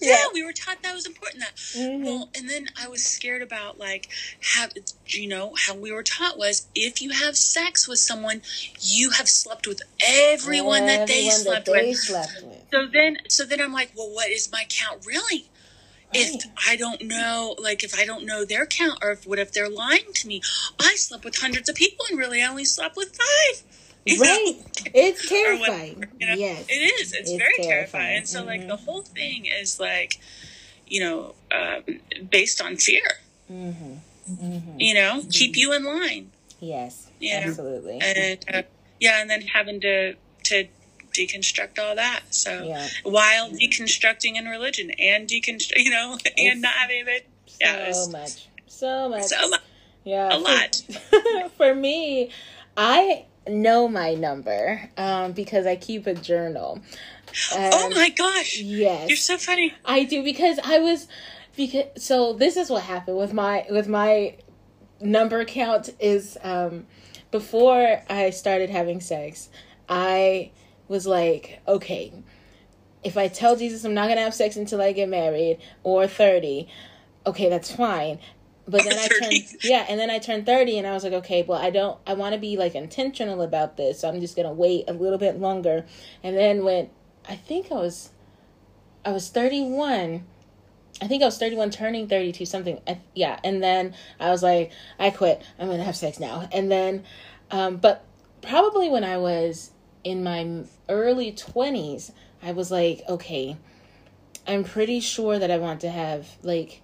Speaker 2: yeah, yeah, we were taught that was important. That mm-hmm. well, and then I was scared about like have you know how we were taught was if you have sex with someone, you have slept with everyone, that, they slept, that they with. slept with. So then, so then I'm like, well, what is my count really? if I don't know, like if I don't know their count, or if, what if they're lying to me? I slept with hundreds of people and really I only slept with five.
Speaker 1: right. It's terrifying. you know? Yes.
Speaker 2: It is. It's, it's very terrifying. terrifying. And so, mm-hmm. like, the whole thing is like, you know, um, based on fear. Mm-hmm. Mm-hmm. You know, keep you in line.
Speaker 1: Yes. You absolutely.
Speaker 2: And, uh, yeah, and then having to to deconstruct all that. So yeah. while deconstructing in religion and deconstruct, you know, and not having it.
Speaker 1: Yeah, so much, so much,
Speaker 2: so much.
Speaker 1: Yeah,
Speaker 2: a lot.
Speaker 1: for me, I know my number um, because I keep a journal.
Speaker 2: Oh my gosh!
Speaker 1: Yes,
Speaker 2: you're so funny.
Speaker 1: I do because I was because so this is what happened with my with my number count is um, before I started having sex, I was like, okay, if I tell Jesus I'm not gonna have sex until I get married or thirty, okay, that's fine. But then I turned yeah, and then I turned thirty, and I was like, okay, well, I don't, I want to be like intentional about this, so I'm just gonna wait a little bit longer. And then when I think I was, I was thirty one. I think I was 31 turning 32 something yeah and then I was like I quit I'm going to have sex now and then um but probably when I was in my early 20s I was like okay I'm pretty sure that I want to have like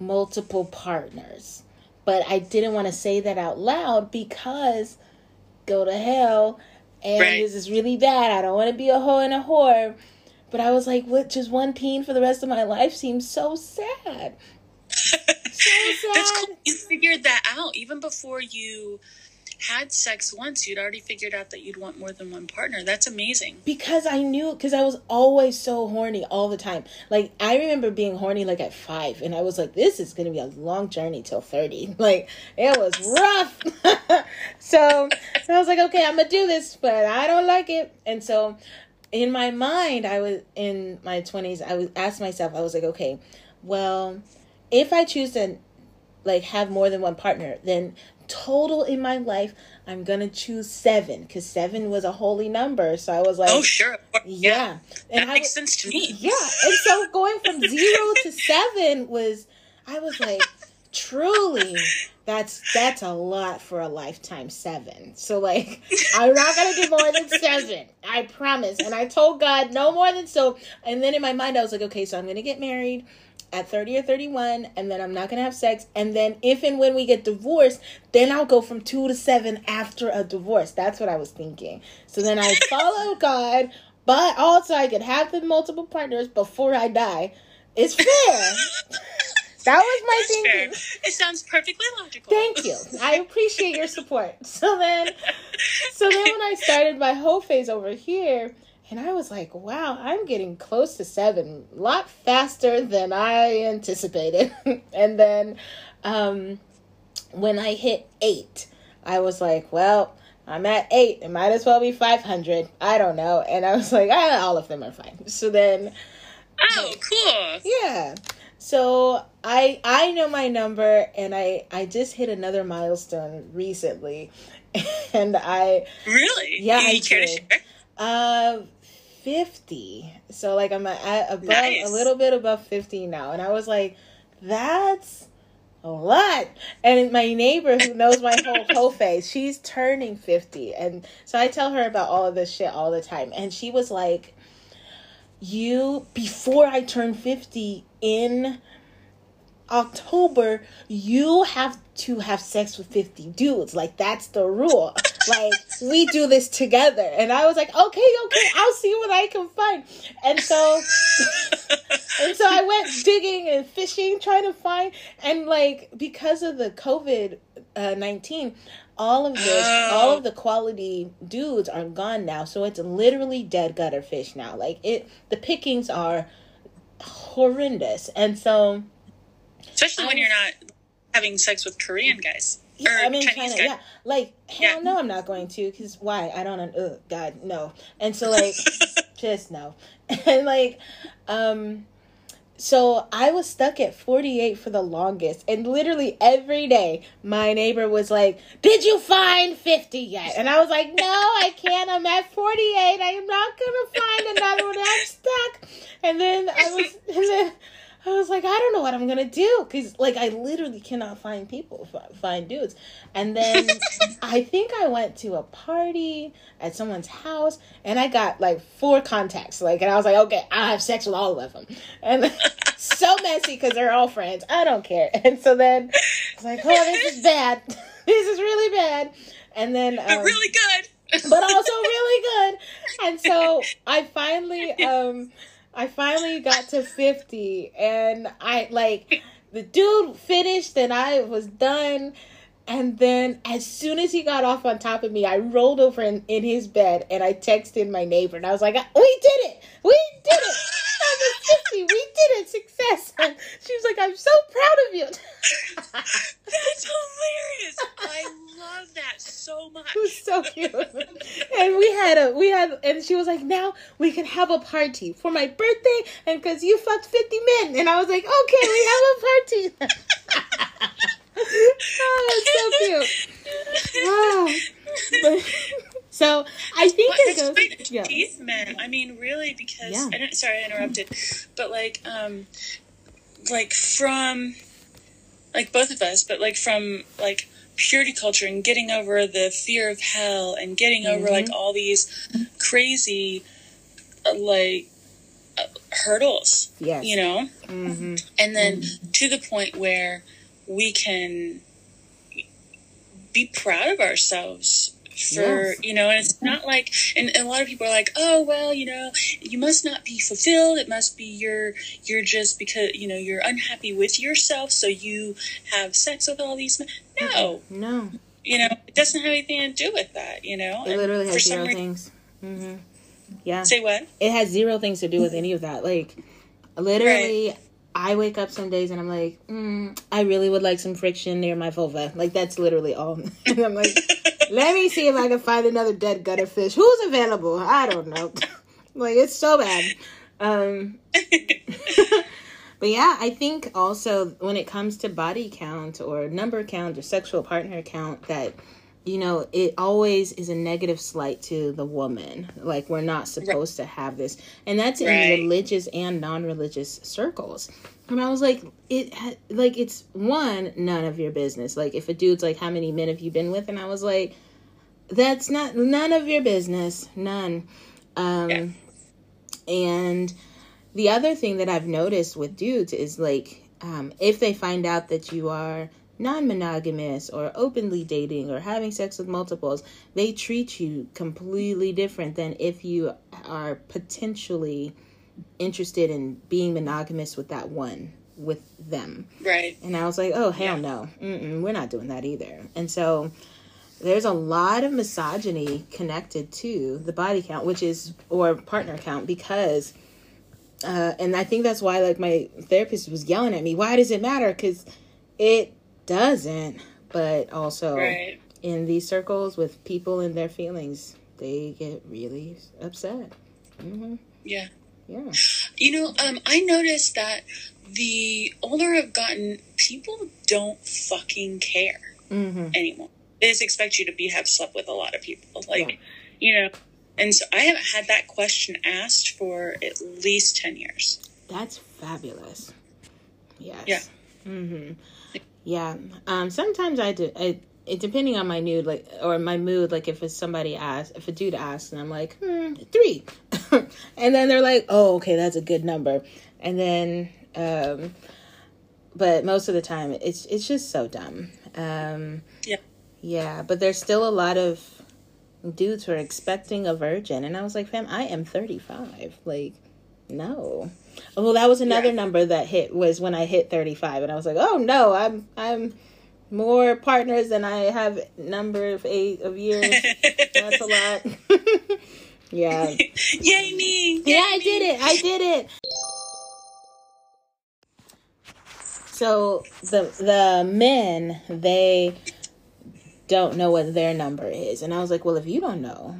Speaker 1: multiple partners. But I didn't want to say that out loud because go to hell and right. this is really bad. I don't want to be a hoe and a whore. But I was like, what just one peen for the rest of my life seems so sad. so sad.
Speaker 2: That's cool. You figured that out even before you had sex once, you'd already figured out that you'd want more than one partner. That's amazing.
Speaker 1: Because I knew, because I was always so horny all the time. Like, I remember being horny like at five, and I was like, this is going to be a long journey till 30. Like, it was rough. so I was like, okay, I'm going to do this, but I don't like it. And so in my mind, I was in my 20s, I was asked myself, I was like, okay, well, if I choose to like have more than one partner, then total in my life, I'm gonna choose seven because seven was a holy number. So I was like,
Speaker 2: oh sure,
Speaker 1: yeah, yeah.
Speaker 2: and that I, makes sense to me.
Speaker 1: Yeah, and so going from zero to seven was, I was like, truly, that's that's a lot for a lifetime. Seven. So like, I'm not gonna do more than seven. I promise. And I told God no more than so. And then in my mind, I was like, okay, so I'm gonna get married at 30 or 31 and then I'm not going to have sex and then if and when we get divorced then I'll go from 2 to 7 after a divorce. That's what I was thinking. So then I followed God but also I could have the multiple partners before I die. It's fair. That was my That's thinking.
Speaker 2: Fair. it sounds perfectly logical.
Speaker 1: Thank you. I appreciate your support. So then so then when I started my whole phase over here and I was like, wow, I'm getting close to seven, a lot faster than I anticipated. and then um, when I hit eight, I was like, well, I'm at eight. It might as well be 500. I don't know. And I was like, ah, all of them are fine. So then.
Speaker 2: Oh, cool.
Speaker 1: Yeah. So I I know my number and I I just hit another milestone recently and I
Speaker 2: Really?
Speaker 1: Yeah, you I did. Uh 50. So like I'm at above nice. a little bit above 50 now. And I was like, that's a lot. And my neighbor who knows my whole whole face, she's turning 50. And so I tell her about all of this shit all the time. And she was like, You before I turn 50 in October, you have to have sex with 50 dudes. Like, that's the rule. like, we do this together. And I was like, okay, okay, I'll see what I can find. And so, and so I went digging and fishing, trying to find, and like, because of the COVID uh, 19, all of this, oh. all of the quality dudes are gone now. So it's literally dead gutter fish now. Like, it, the pickings are horrendous. And so,
Speaker 2: Especially when you're not having sex with Korean guys.
Speaker 1: Yeah, I mean Chinese China. Guys. Yeah, like hell yeah. no, I'm not going to because why? I don't. Uh, God no. And so like, just no. And like, um, so I was stuck at 48 for the longest, and literally every day my neighbor was like, "Did you find 50 yet?" And I was like, "No, I can't. I'm at 48. I am not gonna find another one. I'm stuck." And then I was, and then I was like, I don't know what I'm gonna do because, like, I literally cannot find people, find dudes. And then I think I went to a party at someone's house, and I got like four contacts. Like, and I was like, okay, I'll have sex with all of them, and so messy because they're all friends. I don't care. And so then I was like, oh, this is bad. this is really bad. And then,
Speaker 2: um, really good.
Speaker 1: but also really good. And so I finally um I finally got to 50 and I like the dude finished and I was done. And then as soon as he got off on top of me, I rolled over in, in his bed and I texted my neighbor and I was like, We did it! We did it! was 50. We did it. Success. And she was like, I'm so proud of you.
Speaker 2: That's hilarious. I love that so much.
Speaker 1: It was so cute. and we had a, we had, and she was like, now we can have a party for my birthday and because you fucked 50 men. And I was like, okay, we have a party. oh, it's so cute. Wow. But, so I think well,
Speaker 2: it goes. Yeah. I mean, really, because yeah. I sorry I interrupted, but like, um, like from, like both of us, but like from like purity culture and getting over the fear of hell and getting mm-hmm. over like all these crazy, uh, like uh, hurdles. Yes. You know. Mm-hmm. And then mm-hmm. to the point where we can be proud of ourselves for yes. you know and it's not like and, and, a lot of people are like oh well you know you must not be fulfilled it must be you're you're just because you know you're unhappy with yourself so you have sex with all these men no
Speaker 1: no
Speaker 2: you know it doesn't have anything to do with that you know
Speaker 1: it literally has zero reason, things mm-hmm. yeah
Speaker 2: say what
Speaker 1: it has zero things to do with any of that like literally right. I wake up some days and I'm like, mm, I really would like some friction near my vulva. Like that's literally all. and I'm like, let me see if I can find another dead gutter fish. Who's available? I don't know. like it's so bad. Um, but yeah, I think also when it comes to body count or number count or sexual partner count, that you know it always is a negative slight to the woman. Like we're not supposed right. to have this, and that's right. in religious and non-religious circles. And I was like, it like it's one none of your business. Like if a dude's like, how many men have you been with? And I was like, that's not none of your business, none. Um, yeah. And the other thing that I've noticed with dudes is like, um, if they find out that you are non-monogamous or openly dating or having sex with multiples, they treat you completely different than if you are potentially interested in being monogamous with that one with them.
Speaker 2: Right.
Speaker 1: And I was like, oh, hell yeah. no. Mm-mm, we're not doing that either. And so there's a lot of misogyny connected to the body count, which is, or partner count, because, uh, and I think that's why, like, my therapist was yelling at me, why does it matter? Because it doesn't. But also, right. in these circles with people and their feelings, they get really upset.
Speaker 2: Mm-hmm. Yeah.
Speaker 1: Yeah.
Speaker 2: You know, um, I noticed that the older I've gotten, people don't fucking care mm-hmm. anymore. They just expect you to be have slept with a lot of people, like yeah. you know. And so I haven't had that question asked for at least ten years.
Speaker 1: That's fabulous. Yes.
Speaker 2: Yeah.
Speaker 1: Mm-hmm. Yeah. Um. Sometimes I do. I, it depending on my mood, like or my mood, like if it's somebody asks, if a dude asks, and I'm like, hmm, three, and then they're like, oh, okay, that's a good number, and then, um, but most of the time, it's it's just so dumb. Um,
Speaker 2: yeah,
Speaker 1: yeah, but there's still a lot of dudes who are expecting a virgin, and I was like, fam, I am 35, like, no. Well, that was another yeah. number that hit was when I hit 35, and I was like, oh no, I'm I'm more partners than I have number of eight of years. That's a lot. yeah.
Speaker 2: Yay me! Yay
Speaker 1: yeah, I did it. I did it. So the the men they don't know what their number is, and I was like, well, if you don't know,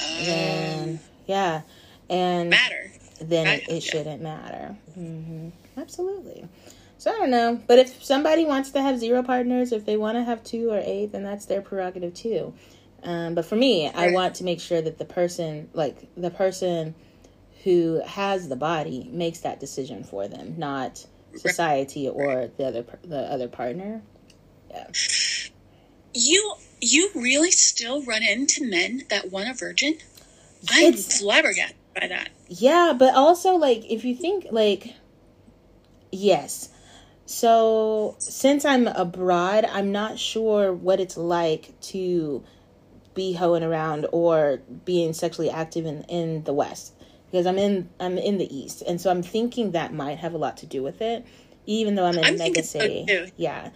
Speaker 1: um, then yeah, and
Speaker 2: matter.
Speaker 1: Then it, it, shouldn't matter. Mm-hmm. Absolutely. So I don't know. But if somebody wants to have zero partners, if they want to have two or eight, then that's their prerogative too. Um, but for me, I want to make sure that the person, like the person who has the body, makes that decision for them, not society or the other the other partner. Yeah.
Speaker 2: You you really still run into men that want a virgin? I'm it's, flabbergasted by that.
Speaker 1: Yeah, but also like if you think like yes so, since I'm abroad, I'm not sure what it's like to be hoeing around or being sexually active in, in the West because I'm in I'm in the East, and so I'm thinking that might have a lot to do with it, even though I'm in I'm a mega city. So yeah,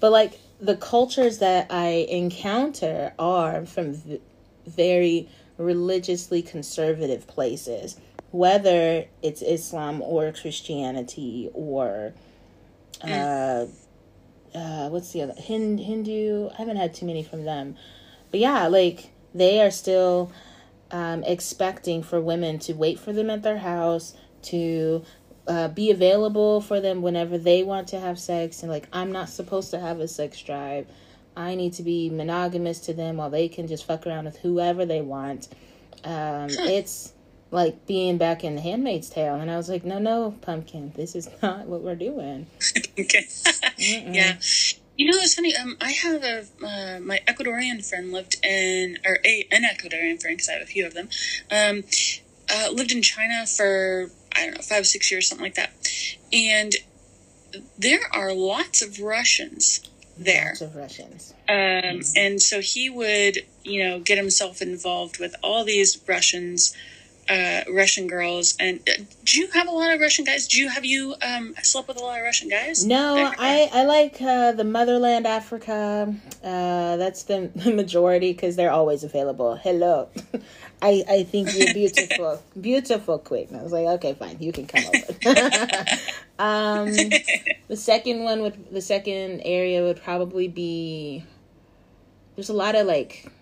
Speaker 1: but like the cultures that I encounter are from v- very religiously conservative places, whether it's Islam or Christianity or. Uh, uh, what's the other Hindu? I haven't had too many from them, but yeah, like they are still um, expecting for women to wait for them at their house to uh, be available for them whenever they want to have sex and like i'm not supposed to have a sex drive i need to be monogamous to them while they can just fuck around with whoever they want. Um, it's like being back in The handmaid's tale. And i was like no no pumpkin this is not what we're doing.
Speaker 2: Okay. Yeah. You know, it's funny. Um, I have a uh, my Ecuadorian friend lived in, or a an Ecuadorian friend because I have a few of them. Um, uh, lived in China for I don't know five six years something like that, and there are lots of Russians there.
Speaker 1: Lots of Russians.
Speaker 2: Um, mm-hmm. and so he would, you know, get himself involved with all these Russians uh, Russian girls. And uh, do you have a lot of Russian guys? Do you have you um, slept with a lot of Russian guys?
Speaker 1: No, I I like uh, the motherland Africa. Uh, that's the, the majority because they're always available. Hello. I, I think you're beautiful, beautiful, quick. And I was like, okay, fine, you can come over. um, the second one would, the second area would probably be. There's a lot of like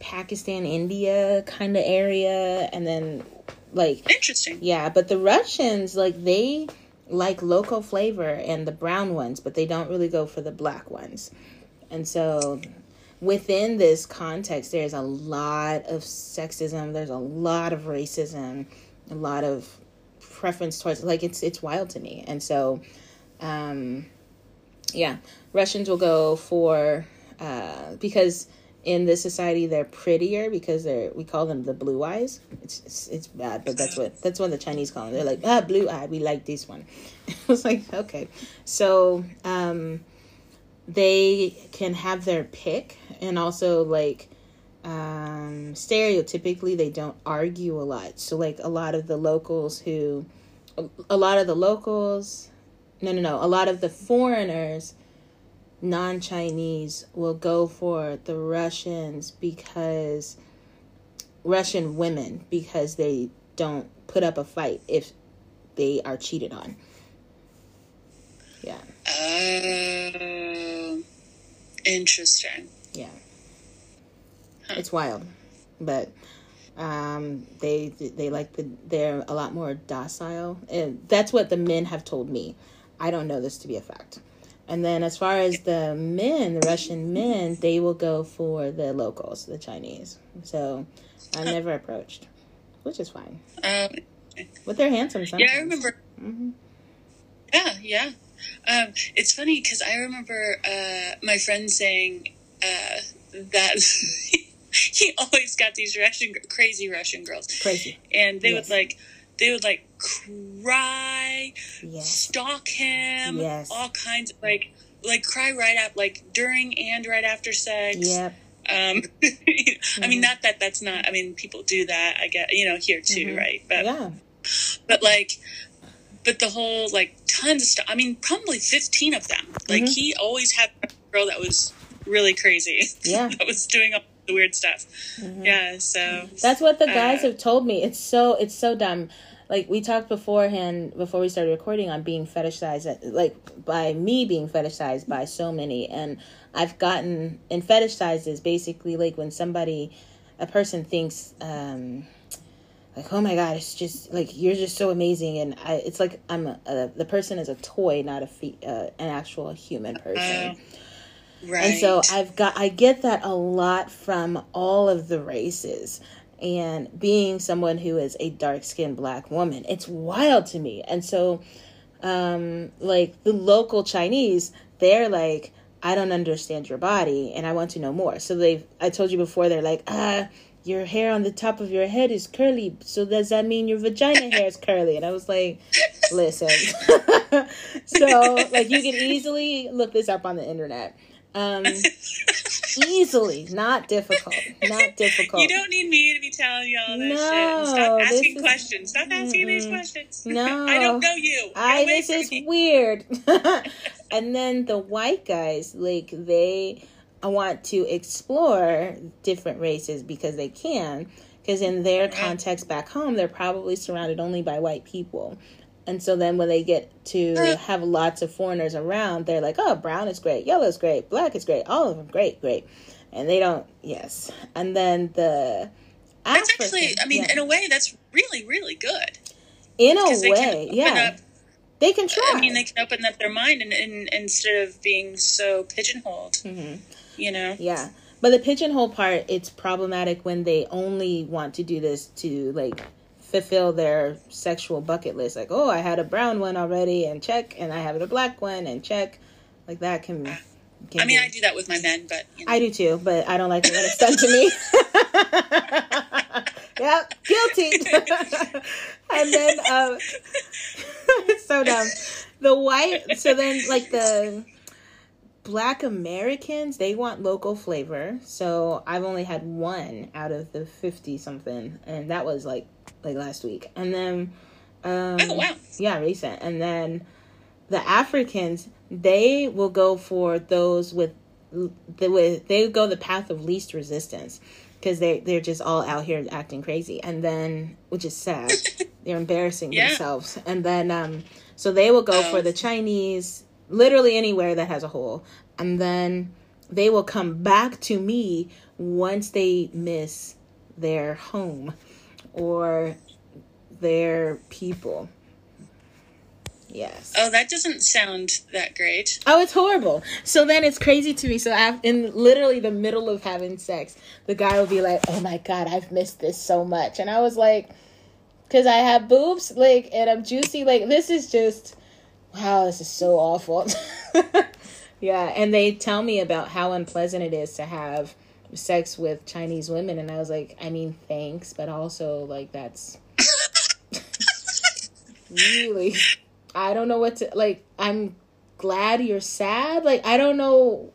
Speaker 1: Pakistan, India kind of area, and then like
Speaker 2: interesting.
Speaker 1: Yeah, but the Russians like they like local flavor and the brown ones, but they don't really go for the black ones. And so within this context there's a lot of sexism, there's a lot of racism, a lot of preference towards like it's it's wild to me. And so um yeah, Russians will go for uh because in this society they're prettier because they're we call them the blue eyes. It's it's, it's bad but that's what that's what the chinese call them. They're like ah blue eye we like this one. I was like okay. So um they can have their pick and also like um stereotypically they don't argue a lot so like a lot of the locals who a lot of the locals no no no a lot of the foreigners non Chinese will go for the Russians because Russian women because they don't put up a fight if they are cheated on. Yeah.
Speaker 2: Uh, interesting.
Speaker 1: Yeah. Huh. It's wild, but um, they they like the they're a lot more docile, and that's what the men have told me. I don't know this to be a fact. And then as far as the men, the Russian men, they will go for the locals, the Chinese. So I never approached, which is fine. Um, but they're handsome sometimes.
Speaker 2: Yeah, I remember. Mm-hmm. Yeah, yeah. Um, it's funny because I remember uh, my friend saying uh, that he always got these Russian, crazy Russian girls.
Speaker 1: Crazy.
Speaker 2: And they yes. would like they would like cry, yes. stalk him, yes. all kinds of like like cry right up like during and right after sex.
Speaker 1: Yep.
Speaker 2: Um, mm-hmm. I mean, mm-hmm. not that that's not. I mean, people do that. I get you know here too, mm-hmm. right? But
Speaker 1: yeah.
Speaker 2: But like, but the whole like tons of stuff. I mean, probably fifteen of them. Like mm-hmm. he always had a girl that was really crazy.
Speaker 1: Yeah.
Speaker 2: that was doing all the weird stuff. Mm-hmm. Yeah. So
Speaker 1: that's what the guys uh, have told me. It's so it's so dumb like we talked beforehand before we started recording on being fetishized like by me being fetishized by so many and i've gotten and fetishized is basically like when somebody a person thinks um like oh my god it's just like you're just so amazing. And I, it's like i'm a, a, the person is a toy not a fe- uh, an actual human person. Uh, right. and so i've got i get that a lot from all of the races. And being someone who is a dark skinned black woman it's wild to me. And so um like the local chinese they're like i don't understand your body and i want to know more. So they've i told you before they're like ah your hair on the top of your head is curly so does that mean your vagina hair is curly and i was like listen so like you can easily look this up on the internet um easily, not difficult, not difficult.
Speaker 2: You don't need me to be telling you all this no, shit. Stop asking is, questions. Stop asking mm, these questions. No, I don't know you. Get I
Speaker 1: this is
Speaker 2: me.
Speaker 1: weird. and then the white guys, like they want to explore different races because they can. Because in their context back home, they're probably surrounded only by white people. And so then when they get to have lots of foreigners around, they're like, oh, brown is great, yellow is great, black is great, all of them great, great. And they don't, yes. And then the.
Speaker 2: That's African, actually, I mean, yeah. in a way, that's really, really good.
Speaker 1: In a way, yeah. Up, they can try.
Speaker 2: I mean, they can open up their mind and, and instead of being so pigeonholed, mm-hmm. You know?
Speaker 1: Yeah. But the pigeonhole part, it's problematic when they only want to do this to like fulfill their sexual bucket list. Like, oh, I had a brown one already and check, and I have a black one and check. Like that can.
Speaker 2: can I mean, be. I do that with my men, but
Speaker 1: you know. I do too. But I don't like it when it's done to me. yep, guilty. and then, um, so dumb. The white. So then, like the black Americans, they want local flavor. So I've only had one out of the 50 something. And that was like like last week. And then um oh, wow. yeah, recent. And then the Africans, they will go for those with the with they go the path of least resistance because they they're just all out here acting crazy and then which is sad they're embarrassing yeah. themselves and then um so they will go oh. for the chinese literally anywhere that has a hole and then they will come back to me once they miss their home or their people. Yes.
Speaker 2: Oh, that doesn't sound that great.
Speaker 1: Oh, it's horrible. So then it's crazy to me. So I, in literally the middle of having sex, the guy will be like, "Oh my god, I've missed this so much," and I was like, "Cause I have boobs, like, and I'm juicy. Like, this is just, wow, this is so awful." yeah, and they tell me about how unpleasant it is to have sex with Chinese women, and I was like, I mean, thanks, but also like that's really, I don't know what to like. I'm glad you're sad. Like I don't know.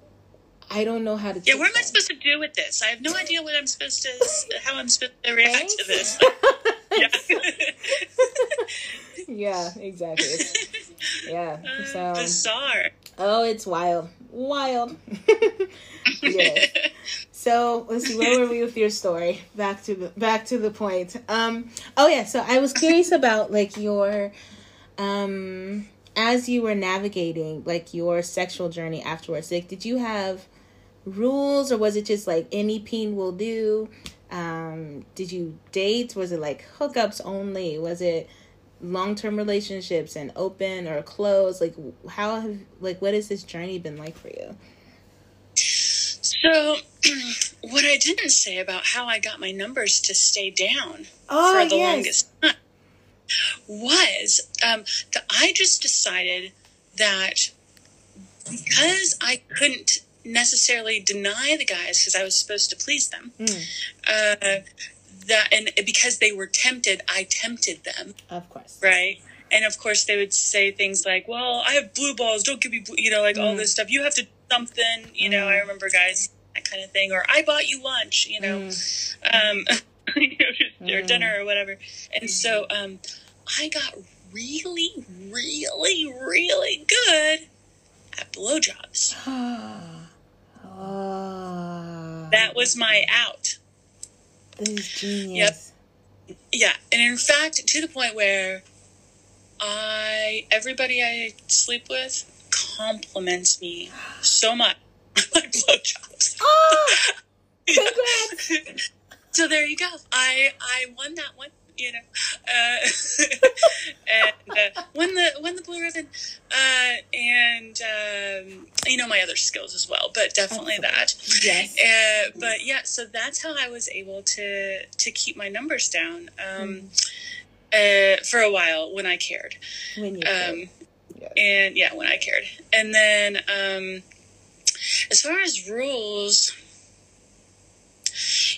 Speaker 1: I don't know how to.
Speaker 2: Yeah, what am I supposed to do with this? I have no idea what I'm supposed to, how I'm supposed to react Thanks? to this.
Speaker 1: yeah. yeah, exactly. yeah.
Speaker 2: Uh, so bizarre.
Speaker 1: Oh, it's wild, wild. yes. So let's see, where were we with your story? Back to the back to the point. Um, oh yeah, so I was curious about like your, um, as you were navigating like your sexual journey afterwards. Like, did you have rules, or was it just like any peen will do? Um, did you date? Was it like hookups only? Was it long term relationships and open or closed? Like, how have like what has this journey been like for you?
Speaker 2: So, what I didn't say about how I got my numbers to stay down oh, for the yes. longest time was um, that I just decided that because I couldn't necessarily deny the guys because I was supposed to please them, mm. uh, that and because they were tempted, I tempted them.
Speaker 1: Of course,
Speaker 2: right. And of course, they would say things like, "Well, I have blue balls. Don't give me, blue, you know, like mm. all this stuff. You have to something, you know, I mm. remember guys that kind of thing, or I bought you lunch, you know, mm. um, or dinner or whatever. And so um, I got really, really, really good at blowjobs. oh. That was my out.
Speaker 1: genius.
Speaker 2: Yep. Yeah, and in fact, to the point where I everybody I sleep with compliments me so much my blowjobs. Oh, congrats! so there you go. I I won that one. You know, uh, and uh, won the won the blue ribbon, uh, and um, you know my other skills as well, but definitely that.
Speaker 1: Yes.
Speaker 2: Uh, but yeah, so that's how I was able to to keep my numbers down. Um, mm. for a while when I cared.
Speaker 1: When you cared. Um,
Speaker 2: and yeah, when I cared. And then um, as far as rules,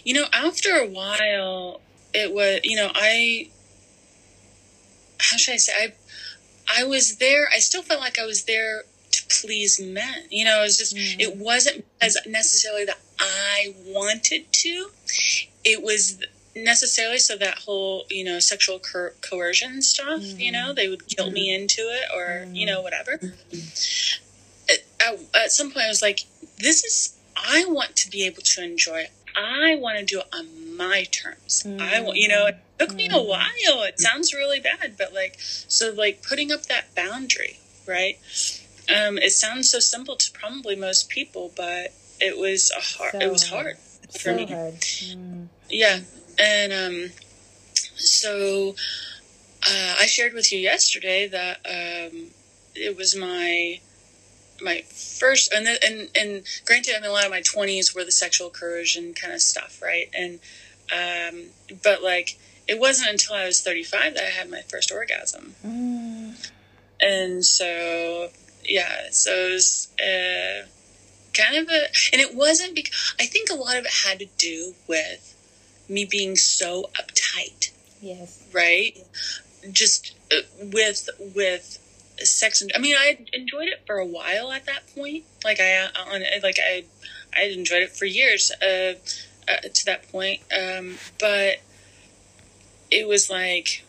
Speaker 2: you know, after a while, it was you know I how should I say I I was there. I still felt like I was there to please men. You know, it was just mm. it wasn't as necessarily that I wanted to. It was necessarily so that whole you know sexual co- coercion stuff mm-hmm. you know they would guilt mm-hmm. me into it or you know whatever at, at, at, some point i was like this is i want to be able to enjoy it i want to do it on my terms i want you know it took me a mm-hmm. while it sounds really bad but like so like putting up that boundary right um it sounds so simple to probably most people but it was a hard so it was hard, hard for so me hard. Mm. yeah and um, so uh, I shared with you yesterday that um, it was my my first and the, and and granted, I mean a lot of my twenties were the sexual coercion kind of stuff, right? And um, but like it wasn't until I was thirty five that I had my first orgasm, mm. and so yeah, so it was. Uh, kind of a and it wasn't because i think a lot of it had to do with me being so uptight.
Speaker 1: Yes.
Speaker 2: Right? Just uh, with with sex and I mean I enjoyed it for a while at that point. Like I on like I I enjoyed it for years uh, uh, to that point. Um, but it was like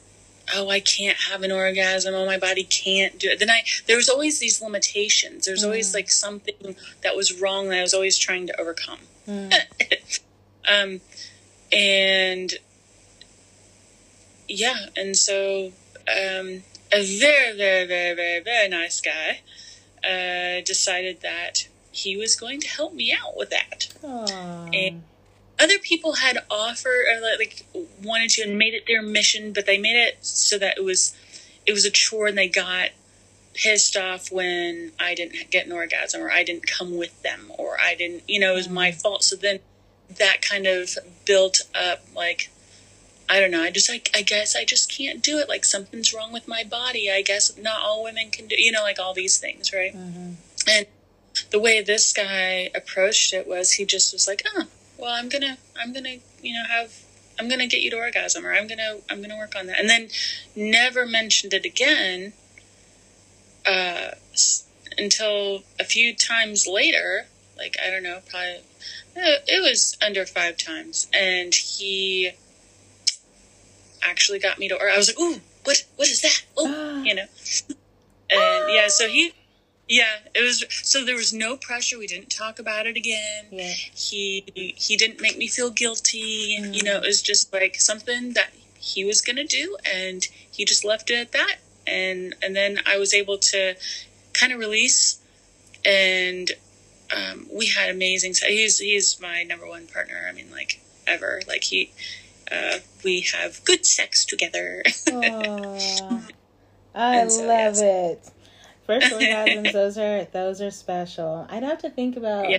Speaker 2: oh i can't have an orgasm oh my body can't do it then i there was always these limitations there's mm. always like something that was wrong that i was always trying to overcome mm. um and yeah, and so um, a very, very, very, very, very nice guy uh, decided that he was going to help me out with that. Aww. And other people had offered, or like, wanted to, and made it their mission, but they made it so that it was, it was a chore, and they got pissed off when I didn't get an orgasm, or I didn't come with them, or I didn't, you know, it was my fault. So then that kind of built up like I don't know. I just like I guess I just can't do it. Like something's wrong with my body. I guess not all women can do. You know, like all these things, right? Mm-hmm. And the way this guy approached it was he just was like, oh, well, I'm gonna I'm gonna you know have I'm gonna get you to orgasm, or I'm gonna I'm gonna work on that, and then never mentioned it again. Uh, until a few times later, like I don't know, probably it was under five times, and he actually got me to. Or I was like, "Ooh, what? What is that?" Oh, you know. And yeah, so he, yeah, it was. So there was no pressure. We didn't talk about it again. Yeah. He he didn't make me feel guilty. Mm. You know, it was just like something that he was gonna do, and he just left it at that. And and then I was able to kind of release and um, we had amazing. He's he's my number one partner. I mean, like ever. Like he, uh, we have good sex together.
Speaker 1: I so, love yes. it. First orgasms, those are those are special. I'd have to think about. Yeah.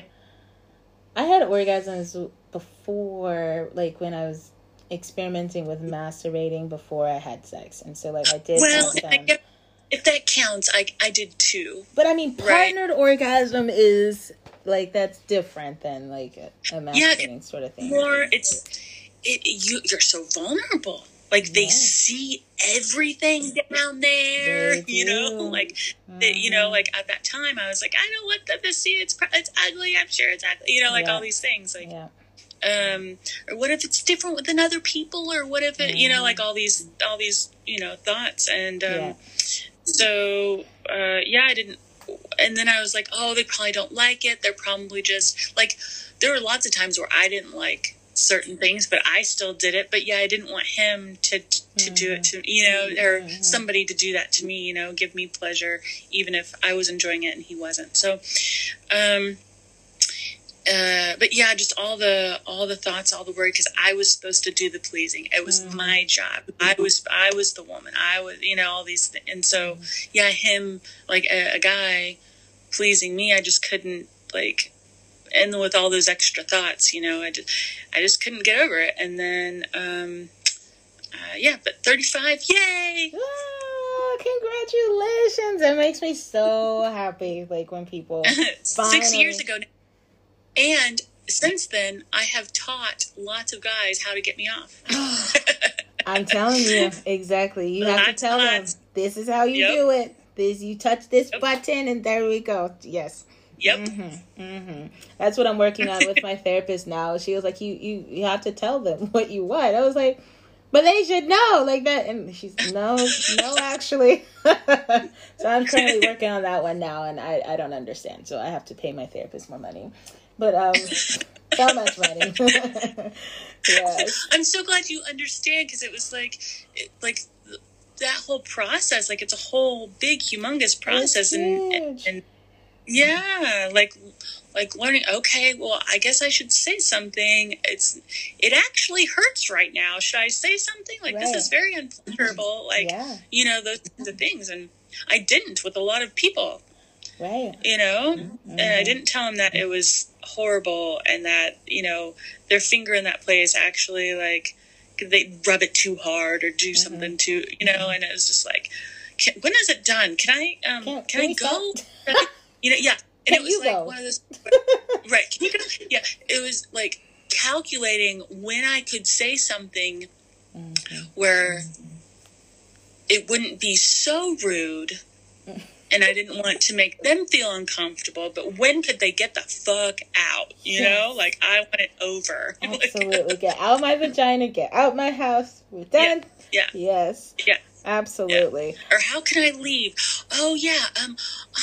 Speaker 1: I had orgasms before, like when I was experimenting with masturbating before I had sex, and so like I did.
Speaker 2: Well, I if that counts, I I did too.
Speaker 1: But I mean, partnered right. orgasm is like that's different than like a, a masturbating yeah, sort of thing.
Speaker 2: More, it's it, you. You're so vulnerable. Like they yeah. see everything down there. You know, like mm-hmm. they, you know, mm-hmm. like at that time, I was like, I don't want them to see it's it's ugly. I'm sure it's ugly. You know, like yeah. all these things. Like, yeah. um, or what if it's different with other people, or what if it, mm-hmm. you know, like mm-hmm. all these all these you know thoughts and um, so uh, yeah, I didn't and then I was like, oh, they probably don't like it. They're probably just like, there were lots of times where I didn't like certain things, but I still did it. But yeah, I didn't want him to to mm-hmm. do it to you know, or mm-hmm. somebody to do that to me. You know, give me pleasure, even if I was enjoying it and he wasn't. So, um, uh, but yeah, just all the all the thoughts, all the worry, because I was supposed to do the pleasing. It was mm. my job. I was I was the woman. I was you know all these things. and so mm. yeah, him like a, a, guy pleasing me, I just couldn't like, and with all those extra thoughts, you know, I just I just couldn't get over it. And then um, uh, yeah, but thirty five, yay!
Speaker 1: Oh, congratulations! It makes me so happy. Like when people
Speaker 2: six years ago. And since then, I have taught lots of guys how to get me off.
Speaker 1: I'm telling you, exactly. You have to tell them this is how you yep. do it. This you touch this yep. button and there we go. Yes.
Speaker 2: Yep.
Speaker 1: Mm-hmm, mm-hmm. That's what I'm working on with my therapist now. She was like, "You you you have to tell them what you want." I was like, "But they should know like that." And she's no, no, actually. so I'm currently working on that one now, and I I don't understand, so I have to pay my therapist more money. But um, so much money.
Speaker 2: yes. I'm so glad you understand because it was like, it, like that whole process. Like it's a whole big, humongous process, and, and, and yeah, like like learning. Okay, well, I guess I should say something. It's it actually hurts right now. Should I say something? Like right. this is very uncomfortable. Like yeah. you know those the things, and I didn't with a lot of people.
Speaker 1: Right.
Speaker 2: You know, mm-hmm. and I didn't tell them that it was horrible and that you know their finger in that place actually like they rub it too hard or do mm-hmm. something too you know and it was just like can, when is it done can i um can, can, can i go you know yeah and
Speaker 1: can
Speaker 2: it was like
Speaker 1: go?
Speaker 2: one of those right can you go yeah it was like calculating when i could say something mm-hmm. where it wouldn't be so rude and I didn't want to make them feel uncomfortable. But when could they get the fuck out? You know, like I want it over.
Speaker 1: Absolutely, get out my vagina, get out my house. We're done.
Speaker 2: Yeah. yeah.
Speaker 1: Yes.
Speaker 2: Yeah.
Speaker 1: Absolutely.
Speaker 2: Yeah. Or how can I leave? Oh yeah, um,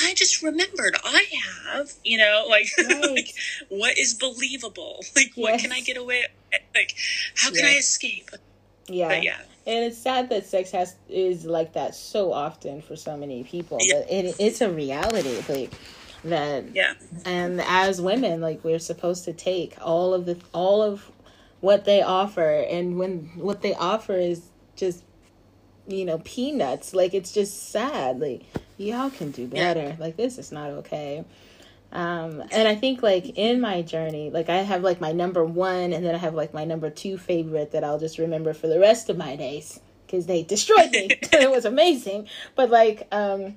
Speaker 2: I just remembered I have, you know, like, right. like what is believable? Like, yes. what can I get away? Like, how can yes. I escape?
Speaker 1: Yeah.
Speaker 2: But yeah
Speaker 1: and it's sad that sex has is like that so often for so many people yeah. but it, it's a reality like that
Speaker 2: yeah
Speaker 1: and as women like we're supposed to take all of the all of what they offer and when what they offer is just you know peanuts. Like it's just sad. Like y'all can do better. Like this is not okay. Um, and I think like in my journey, like I have like my number one, and then I have like my number two favorite that I'll just remember for the rest of my days because they destroyed me. it was amazing, but like, um,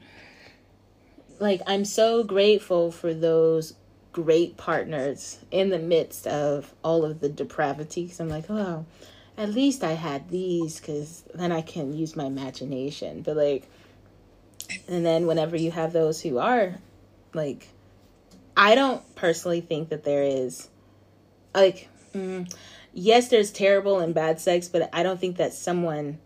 Speaker 1: like I'm so grateful for those great partners in the midst of all of the depravity. Cause I'm like, oh, at least I had these, because then I can use my imagination. But like, and then whenever you have those who are like I don't personally think that there is like mm, yes there's terrible and bad sex but I don't think that someone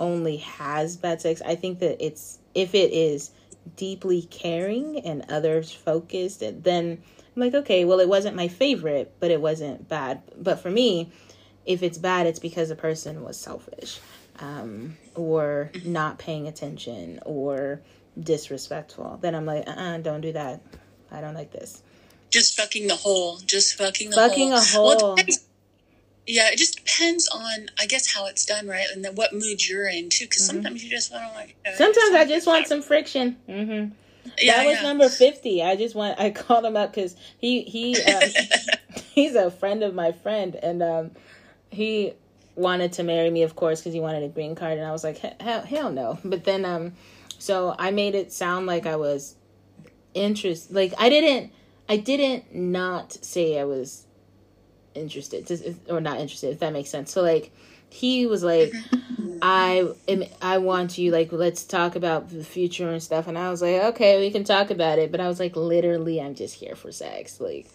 Speaker 1: only has bad sex. I think that it's if it is deeply caring and others focused then I'm like okay, well it wasn't my favorite, but it wasn't bad. But for me, if it's bad it's because the person was selfish um, or not paying attention or disrespectful. Then I'm like, uh-uh, don't do that. I don't like this.
Speaker 2: Just fucking the hole. Just fucking the
Speaker 1: fucking
Speaker 2: hole.
Speaker 1: a hole. Well, it
Speaker 2: yeah, it just depends on, I guess, how it's done, right, and then what mood you're in too. Because mm-hmm. sometimes you just want to like.
Speaker 1: You know, sometimes I just want some friction. Mm-hmm. Yeah, that was yeah. number fifty. I just want. I called him up because he he uh, he's a friend of my friend, and um, he wanted to marry me, of course, because he wanted a green card, and I was like, hell, hell no. But then um, so I made it sound like I was interest like I didn't I didn't not say I was interested or not interested if that makes sense. So like he was like I am I want you like let's talk about the future and stuff and I was like okay we can talk about it but I was like literally I'm just here for sex like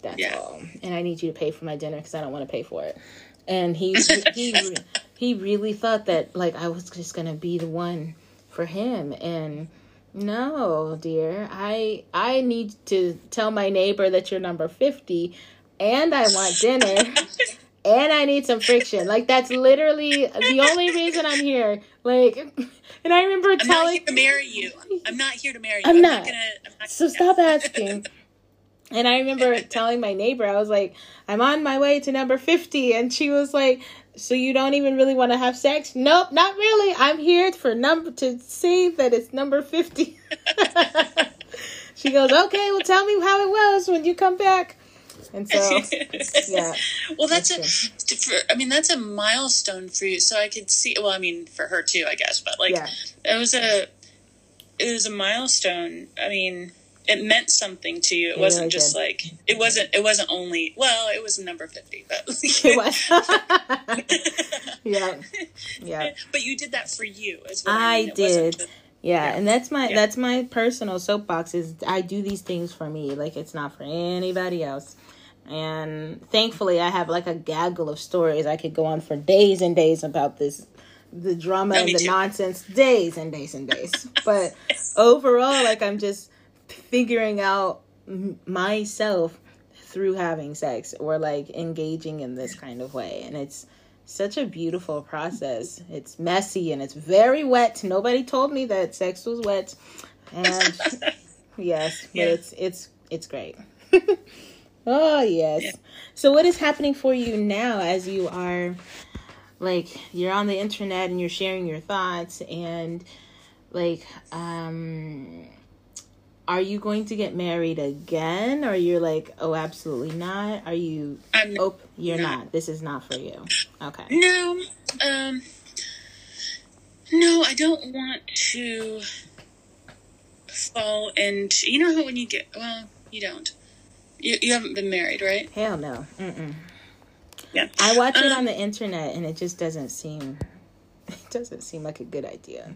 Speaker 1: that's yeah. all and I need you to pay for my dinner cuz I don't want to pay for it. And he he he really thought that like I was just to be the one for him and no, dear. I I need to tell my neighbor that you're number 50 and I want dinner and I need some friction. Like that's literally the only reason I'm here. Like and I remember
Speaker 2: I'm
Speaker 1: telling I'm
Speaker 2: not here to marry you. I'm not here to marry you.
Speaker 1: I'm,
Speaker 2: I'm
Speaker 1: not.
Speaker 2: not, gonna, I'm not
Speaker 1: so stop asking. And I remember telling my neighbor, I was like, I'm on my way to number 50. And she was like, so you don't even really want to have sex? Nope, not really. I'm here for number to see that it's number 50. she goes, "Okay, well tell me how it was when you come back." And so yeah.
Speaker 2: well, that's a for, I mean, that's a milestone for you. So I could see well, I mean, for her too, I guess, but like yeah. it was a it was a milestone. I mean, it meant something to you. It, it wasn't really just did. like it wasn't. It wasn't only well. It was number fifty, but it
Speaker 1: was. yeah, yeah.
Speaker 2: But you did that for you
Speaker 1: as well. I, I mean, did. Yeah, yeah, and that's my yeah. that's my personal soapbox is I do these things for me. Like it's not for anybody else. And thankfully I have like a gaggle of stories. I could go on for days and days about this the drama no, and the too. nonsense days and days and days. but overall like I'm just figuring out myself through having sex or like engaging in this kind of way and it's such a beautiful process. It's messy and it's very wet. Nobody told me that sex was wet. And yes, but yeah. it's it's it's great. oh yes. Yeah. So what is happening for you now as you are like you're on the internet and you're sharing your thoughts and like um are you going to get married again? Or you're like oh absolutely not. Are you I'm oh you're not. not. This is not for you. Okay.
Speaker 2: No um no i don't want to fall into you know how when you get well you don't. You, you haven't been married right?
Speaker 1: Hell no. Mm-mm. yeah. I watch um, it on the internet and it just doesn't seem it doesn't seem like a good idea.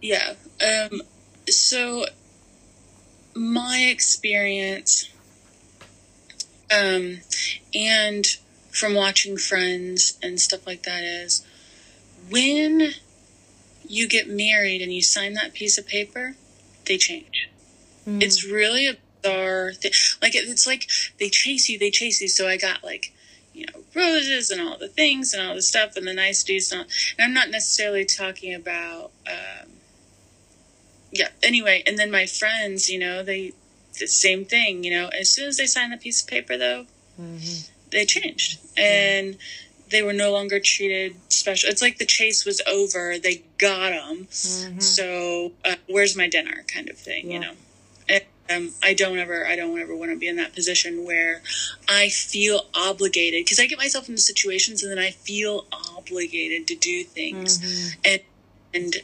Speaker 2: yeah um so my experience um, and from watching friends and stuff like that is when you get married and you sign that piece of paper, they change. Mm. It's really a bizarre thing. Like, it's like they chase you, they chase you. So I got like, you know, roses and all the things and all the stuff and the niceties. And, all, and I'm not necessarily talking about, um, yeah. Anyway, and then my friends, you know, they the same thing. You know, as soon as they signed the piece of paper, though, mm-hmm. they changed and. They were no longer treated special. It's like the chase was over. They got them. Mm-hmm. So uh, where's my dinner, kind of thing, yeah. you know. And, um, I don't ever, I don't ever want to be in that position where I feel obligated because I get myself into situations and then I feel obligated to do things, mm-hmm. and and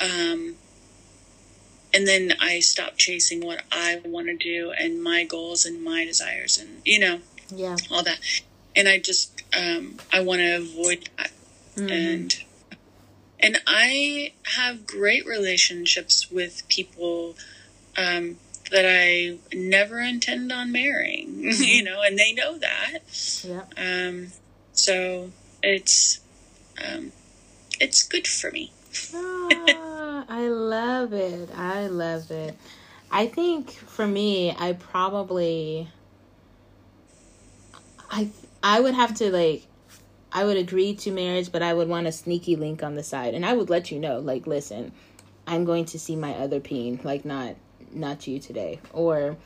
Speaker 2: um, and then I stop chasing what I want to do and my goals and my desires and you know
Speaker 1: yeah.
Speaker 2: all that. And I just um, I want to avoid that. Mm-hmm. and and I have great relationships with people um, that I never intend on marrying mm-hmm. you know and they know that.
Speaker 1: Yeah.
Speaker 2: Um so it's um it's good for me
Speaker 1: ah, I love it. I love it. I think for me, I probably I I would have to like I would agree to marriage, but I would want a sneaky link on the side. And I would let you know, like, listen, I'm going to see my other peen, like not not you today. Or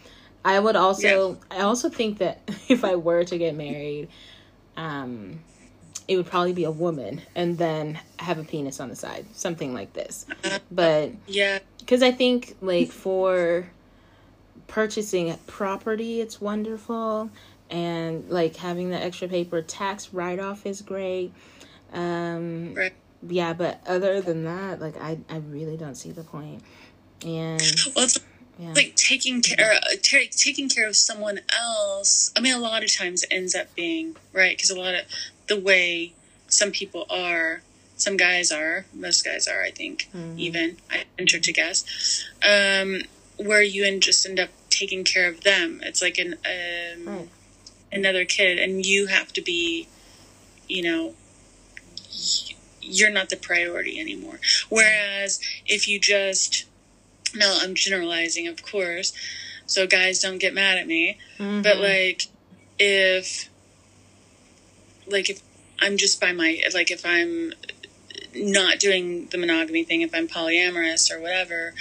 Speaker 1: I would also yeah. I also think that if I were to get married, um it would probably be a woman and then have a penis on the side, something like this. But
Speaker 2: yeah,
Speaker 1: because I think like for purchasing property, it's wonderful, and like having the extra paper tax write off is great. Um,
Speaker 2: right.
Speaker 1: Yeah, but other than that, like I, I really don't see the point. And
Speaker 2: well, it's yeah. like taking care uh, t- taking care of someone else. I mean, a lot of times it ends up being right because a lot of the way some people are. Some guys are, most guys are, I think, mm-hmm. even, I venture to guess, um, where you and just end up taking care of them. It's like an um, right. another kid, and you have to be, you know, you're not the priority anymore. Whereas if you just, no, I'm generalizing, of course, so guys don't get mad at me, mm-hmm. but like if like if I'm just by my like if I'm not doing the monogamy thing, if I'm polyamorous or whatever,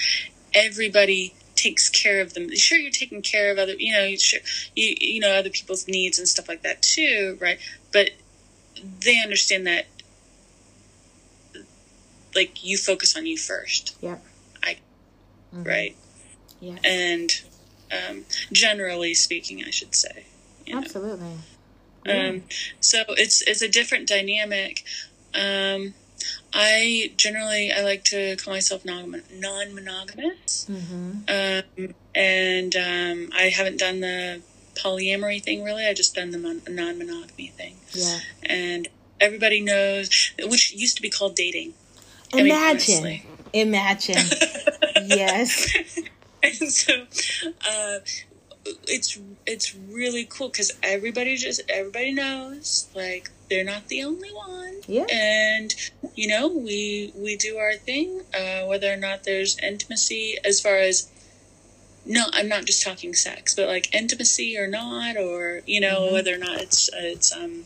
Speaker 2: everybody takes care of them. Sure, you're taking care of other, you know, sure, you you know other people's needs and stuff like that too, right? But they understand that, like you focus on you first.
Speaker 1: Yeah.
Speaker 2: Mm-hmm. Right.
Speaker 1: Yeah.
Speaker 2: And um, generally speaking, I should say.
Speaker 1: Absolutely. Know.
Speaker 2: Um, so it's it's a different dynamic. Um, I generally I like to call myself non monogamous, mm-hmm. um, and um, I haven't done the polyamory thing really. I just done the mon- non monogamy thing.
Speaker 1: Yeah,
Speaker 2: and everybody knows, which used to be called dating.
Speaker 1: Imagine. I mean, Imagine. yes.
Speaker 2: And so, uh, it's it's really cool because everybody just everybody knows like they're not the only one.
Speaker 1: Yeah.
Speaker 2: And you know we we do our thing, uh, whether or not there's intimacy as far as. No, I'm not just talking sex, but like intimacy or not, or you know mm-hmm. whether or not it's it's um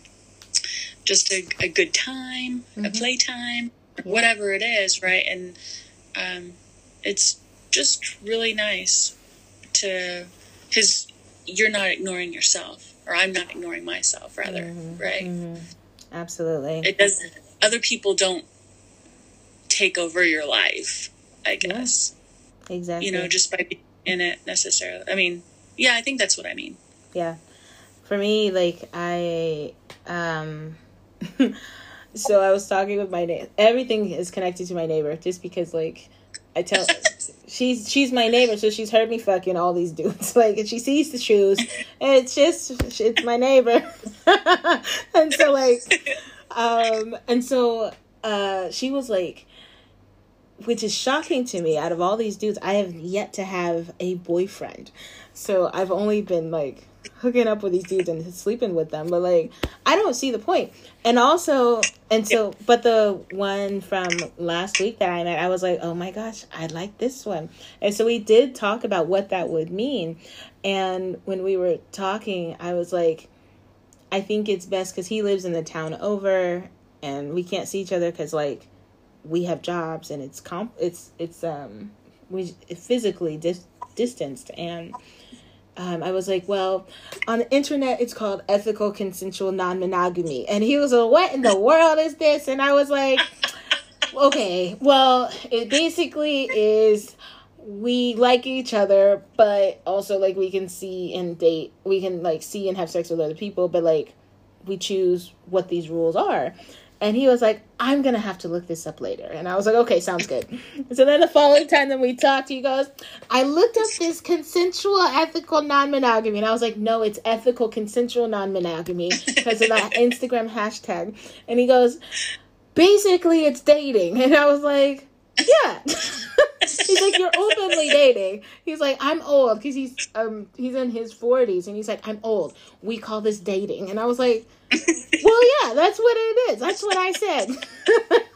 Speaker 2: just a, a good time, mm-hmm. a playtime, yeah. whatever it is, right? And um, it's just really nice to because you're not ignoring yourself, or I'm not ignoring myself, rather, mm-hmm. right? Mm-hmm.
Speaker 1: Absolutely.
Speaker 2: It doesn't. Other people don't take over your life. I guess.
Speaker 1: Yeah. Exactly.
Speaker 2: You know, just by being in it necessarily. I mean, yeah, I think that's what I mean.
Speaker 1: Yeah. For me, like I um so I was talking with my neighbor. Everything is connected to my neighbor, just because like I tell she's she's my neighbor, so she's heard me fucking all these dudes. Like, and she sees the shoes, it's just it's my neighbor, and so like, um, and so uh, she was like, which is shocking to me. Out of all these dudes, I have yet to have a boyfriend, so I've only been like hooking up with these dudes and sleeping with them but like i don't see the point. and also and so but the one from last week that i met i was like oh my gosh i like this one. And so we did talk about what that would mean. And when we were talking i was like i think it's best because he lives in the town over and we can't see each other because like we have jobs and it's comp it's it's um we physically dis- distanced and um, I was like, well, on the internet, it's called ethical consensual non monogamy. And he was like, what in the world is this? And I was like, okay, well, it basically is we like each other, but also like we can see and date, we can like see and have sex with other people, but like we choose what these rules are. And he was like, I'm gonna have to look this up later. And I was like, okay, sounds good. so then the following time that we talked, he goes, I looked up this consensual ethical non monogamy. And I was like, no, it's ethical consensual non monogamy because of that Instagram hashtag. And he goes, basically it's dating. And I was like, yeah. he's like, you're openly dating. He's like, I'm old because he's um he's in his forties, and he's like, I'm old. We call this dating, and I was like, well, yeah, that's what it is. That's what I said.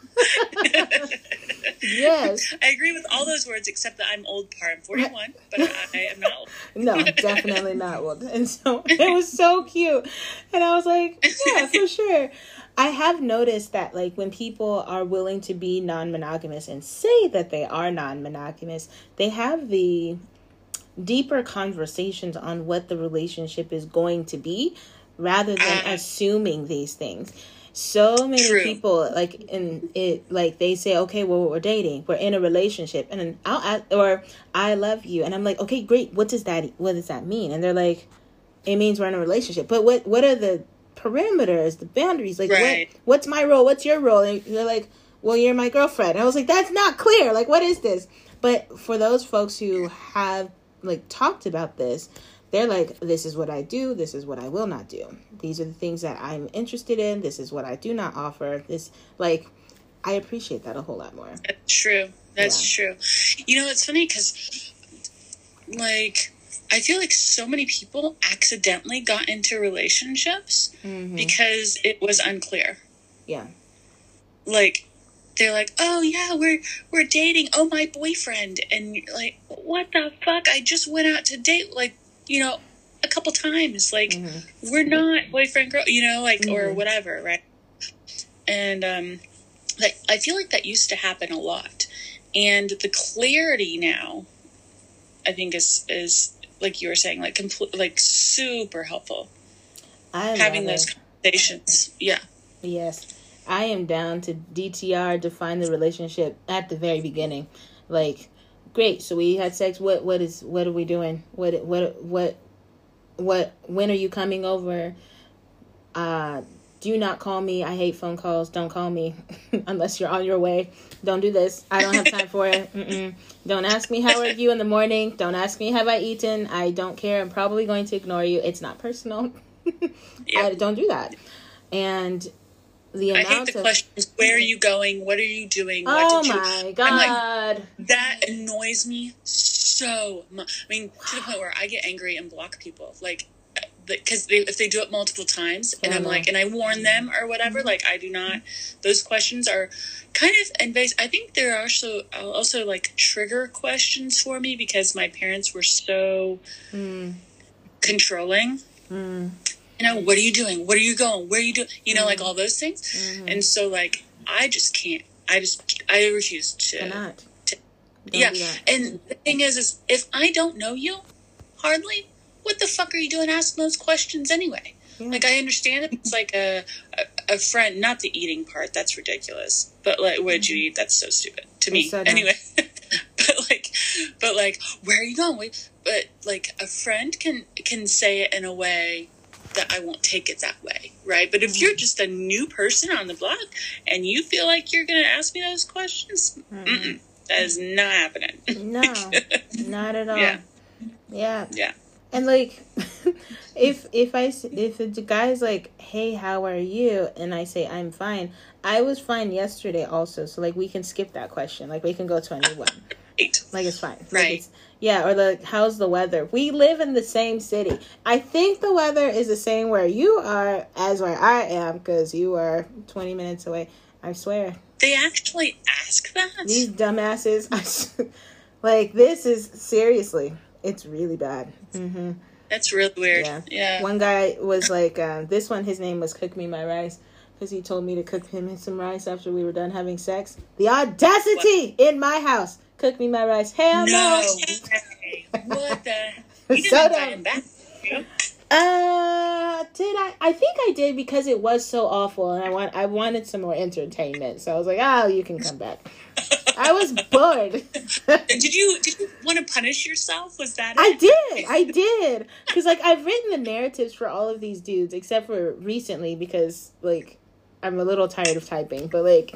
Speaker 1: yes.
Speaker 2: I agree with all those words except that I'm old part. I'm 41, but I, am not old.
Speaker 1: no, definitely not old. And so it was so cute. And I was like, yeah, for sure. I have noticed that like when people are willing to be non-monogamous and say that they are non-monogamous, they have the deeper conversations on what the relationship is going to be rather than assuming these things. So many true. people like in it like they say, okay, well we're dating, we're in a relationship, and I'll ask, or I love you, and I'm like, okay, great. What does that what does that mean? And they're like, it means we're in a relationship. But what what are the parameters, the boundaries. Like, right. what what's my role? What's your role? And they're like, well, you're my girlfriend. And I was like, that's not clear. Like, what is this? But for those folks who have like talked about this, they're like, this is what I do. This is what I will not do. These are the things that I'm interested in. This is what I do not offer. This, like, I appreciate that a whole lot more.
Speaker 2: That's true. That's yeah. true. You know, it's funny because, like, I feel like so many people accidentally got into relationships mm-hmm. because it was unclear.
Speaker 1: Yeah.
Speaker 2: Like they're like, "Oh yeah, we're we're dating. Oh, my boyfriend." And like, "What the fuck? I just went out to date like, you know, a couple times. Like, mm-hmm. we're not boyfriend girl, you know, like mm-hmm. or whatever, right?" And um like I feel like that used to happen a lot. And the clarity now I think is is like you were saying, like complete, like super helpful. I having those it. conversations. Yeah.
Speaker 1: Yes, I am down to DTR define the relationship at the very beginning. Like, great. So we had sex. What what is what are we doing? What what what what? When are you coming over? Uh, do not call me. I hate phone calls. Don't call me unless you're on your way. Don't do this. I don't have time for it. Mm-mm. Don't ask me how are you in the morning. Don't ask me have I eaten. I don't care. I'm probably going to ignore you. It's not personal. yep. I don't do that. And
Speaker 2: the amount I hate the of... questions. Where are you going? What are you doing?
Speaker 1: What oh did you... my god!
Speaker 2: Like, that annoys me so much. I mean, to the point where I get angry and block people. Like, because if they do it multiple times and i'm like and i warn them or whatever like i do not those questions are kind of invasive. i think there are also also like trigger questions for me because my parents were so mm. controlling mm. You know what are you doing what are you going where are you doing you know mm. like all those things mm-hmm. and so like i just can't i just i refuse to, to yeah and the thing is is if i don't know you hardly what the fuck are you doing asking those questions anyway? Yeah. Like I understand it. It's like a, a, a friend, not the eating part. That's ridiculous. But like, what did you mm-hmm. eat? That's so stupid to me. Anyway, but like, but like, where are you going? But like, a friend can can say it in a way that I won't take it that way, right? But if mm-hmm. you're just a new person on the block and you feel like you're going to ask me those questions, mm-hmm. that is not happening.
Speaker 1: No, not at all.
Speaker 2: Yeah.
Speaker 1: Yeah.
Speaker 2: Yeah
Speaker 1: and like if if i if the guy's like hey how are you and i say i'm fine i was fine yesterday also so like we can skip that question like we can go to a new one like it's fine
Speaker 2: right like it's,
Speaker 1: yeah or like how's the weather we live in the same city i think the weather is the same where you are as where i am because you are 20 minutes away i swear
Speaker 2: they actually ask that
Speaker 1: these dumbasses like this is seriously it's really bad. Mm-hmm.
Speaker 2: That's really weird. Yeah. yeah.
Speaker 1: One guy was like, uh, this one, his name was Cook Me My Rice because he told me to cook him some rice after we were done having sex. The audacity what? in my house. Cook me my rice. Hell no.
Speaker 2: no. what the? You didn't so back.
Speaker 1: Uh, did I? I think I did because it was so awful, and I want I wanted some more entertainment. So I was like, "Oh, you can come back." I was bored.
Speaker 2: did you did you want to punish yourself? Was that? It?
Speaker 1: I did. I did because like I've written the narratives for all of these dudes except for recently because like I'm a little tired of typing, but like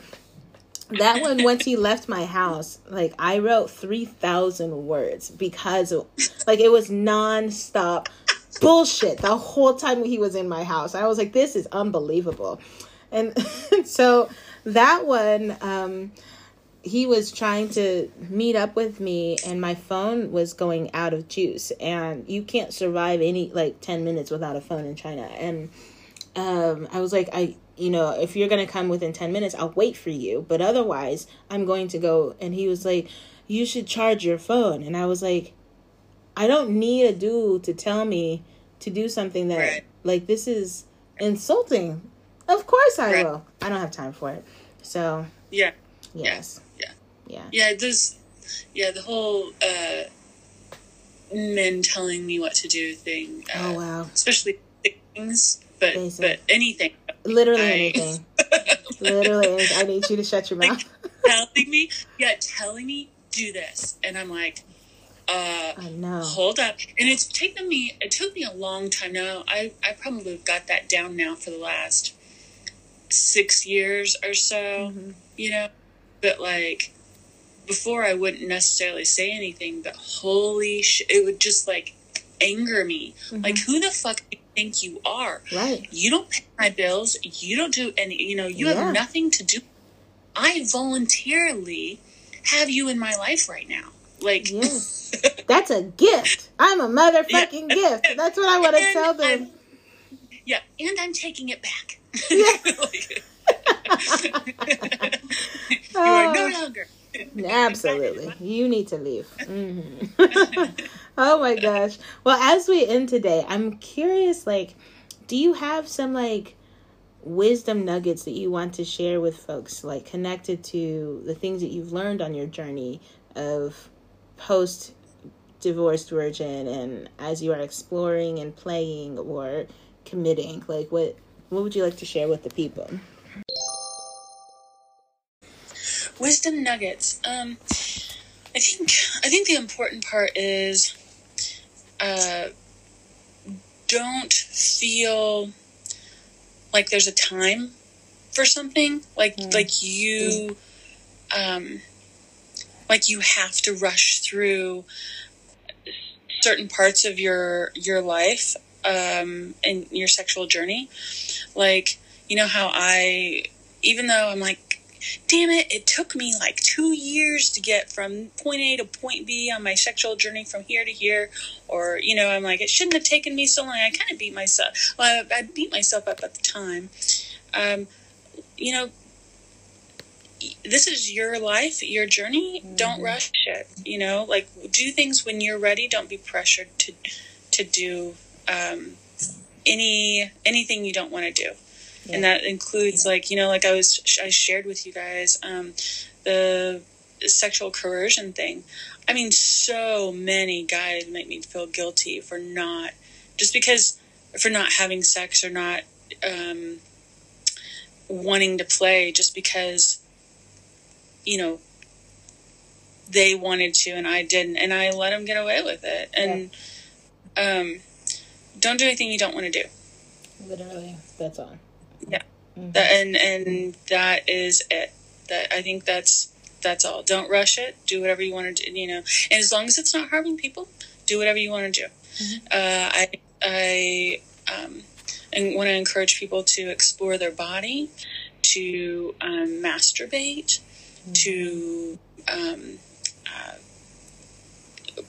Speaker 1: that one once he left my house like i wrote 3000 words because like it was non-stop bullshit the whole time he was in my house. I was like, this is unbelievable. And so that one, um, he was trying to meet up with me and my phone was going out of juice and you can't survive any like 10 minutes without a phone in china and um, i was like i you know if you're gonna come within 10 minutes i'll wait for you but otherwise i'm going to go and he was like you should charge your phone and i was like i don't need a dude to tell me to do something that right. like this is insulting. Of course I right. will. I don't have time for it. So
Speaker 2: yeah.
Speaker 1: Yes.
Speaker 2: Yeah. Yeah. Yeah. There's yeah the whole uh, men telling me what to do thing.
Speaker 1: Uh, oh wow.
Speaker 2: Especially things, but Basic. but anything.
Speaker 1: Literally I, anything. Literally anything. I need you to shut your mouth.
Speaker 2: Like, telling me, yeah, telling me do this, and I'm like, uh,
Speaker 1: I know.
Speaker 2: Hold up, and it's taken me. It took me a long time. Now I I probably got that down now for the last six years or so. Mm-hmm. You know, but like before, I wouldn't necessarily say anything. But holy shit, it would just like anger me. Mm-hmm. Like who the fuck you think you are?
Speaker 1: Right.
Speaker 2: You don't pay my bills. You don't do any. You know, you yeah. have nothing to do. I voluntarily have you in my life right now. Like.
Speaker 1: Yes That's a gift. I'm a motherfucking yeah. gift. That's what I want to tell them.
Speaker 2: I'm, yeah, and I'm taking it back. Yeah. you are no oh. longer.
Speaker 1: Absolutely. You need to leave. Mm-hmm. oh my gosh. Well, as we end today, I'm curious like do you have some like wisdom nuggets that you want to share with folks like connected to the things that you've learned on your journey of post divorced virgin and as you are exploring and playing or committing like what what would you like to share with the people
Speaker 2: wisdom nuggets um i think i think the important part is uh don't feel like there's a time for something like mm. like you um like you have to rush through certain parts of your your life um, and your sexual journey. Like you know how I, even though I'm like, damn it, it took me like two years to get from point A to point B on my sexual journey from here to here. Or, you know, I'm like, it shouldn't have taken me so long. I kind of beat myself. Well, I, I, beat myself up at the time. Um, you know, this is your life, your journey. Mm-hmm. Don't rush it. You know, like do things when you're ready. Don't be pressured to to do um, any anything you don't want to do. Yeah. And that includes like you know, like I was I shared with you guys um, the sexual coercion thing. I mean, so many guys make me feel guilty for not just because for not having sex or not um, wanting to play just because you know they wanted to and I didn't and I let them get away with it and yeah. um don't do anything you don't want to do
Speaker 1: literally that's all
Speaker 2: yeah. Mm-hmm. that, and and that is it. That I think that's that's all. Don't rush it. Do whatever you want to do you know. And as long as it's not harming people do whatever you want to do. Mm-hmm. uh, I I um and want to encourage people to explore their body to um, masturbate to um, uh,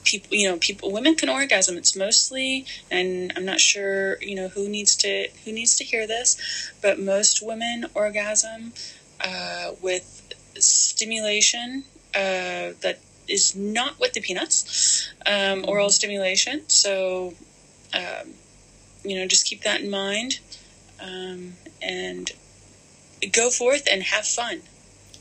Speaker 2: people you know people women can orgasm. It's mostly and i'm not sure you know who needs to who needs to hear this but most women orgasm uh, with stimulation uh, that is not with the peanuts um, oral stimulation. So um, you know just keep that in mind um, and go forth and have fun.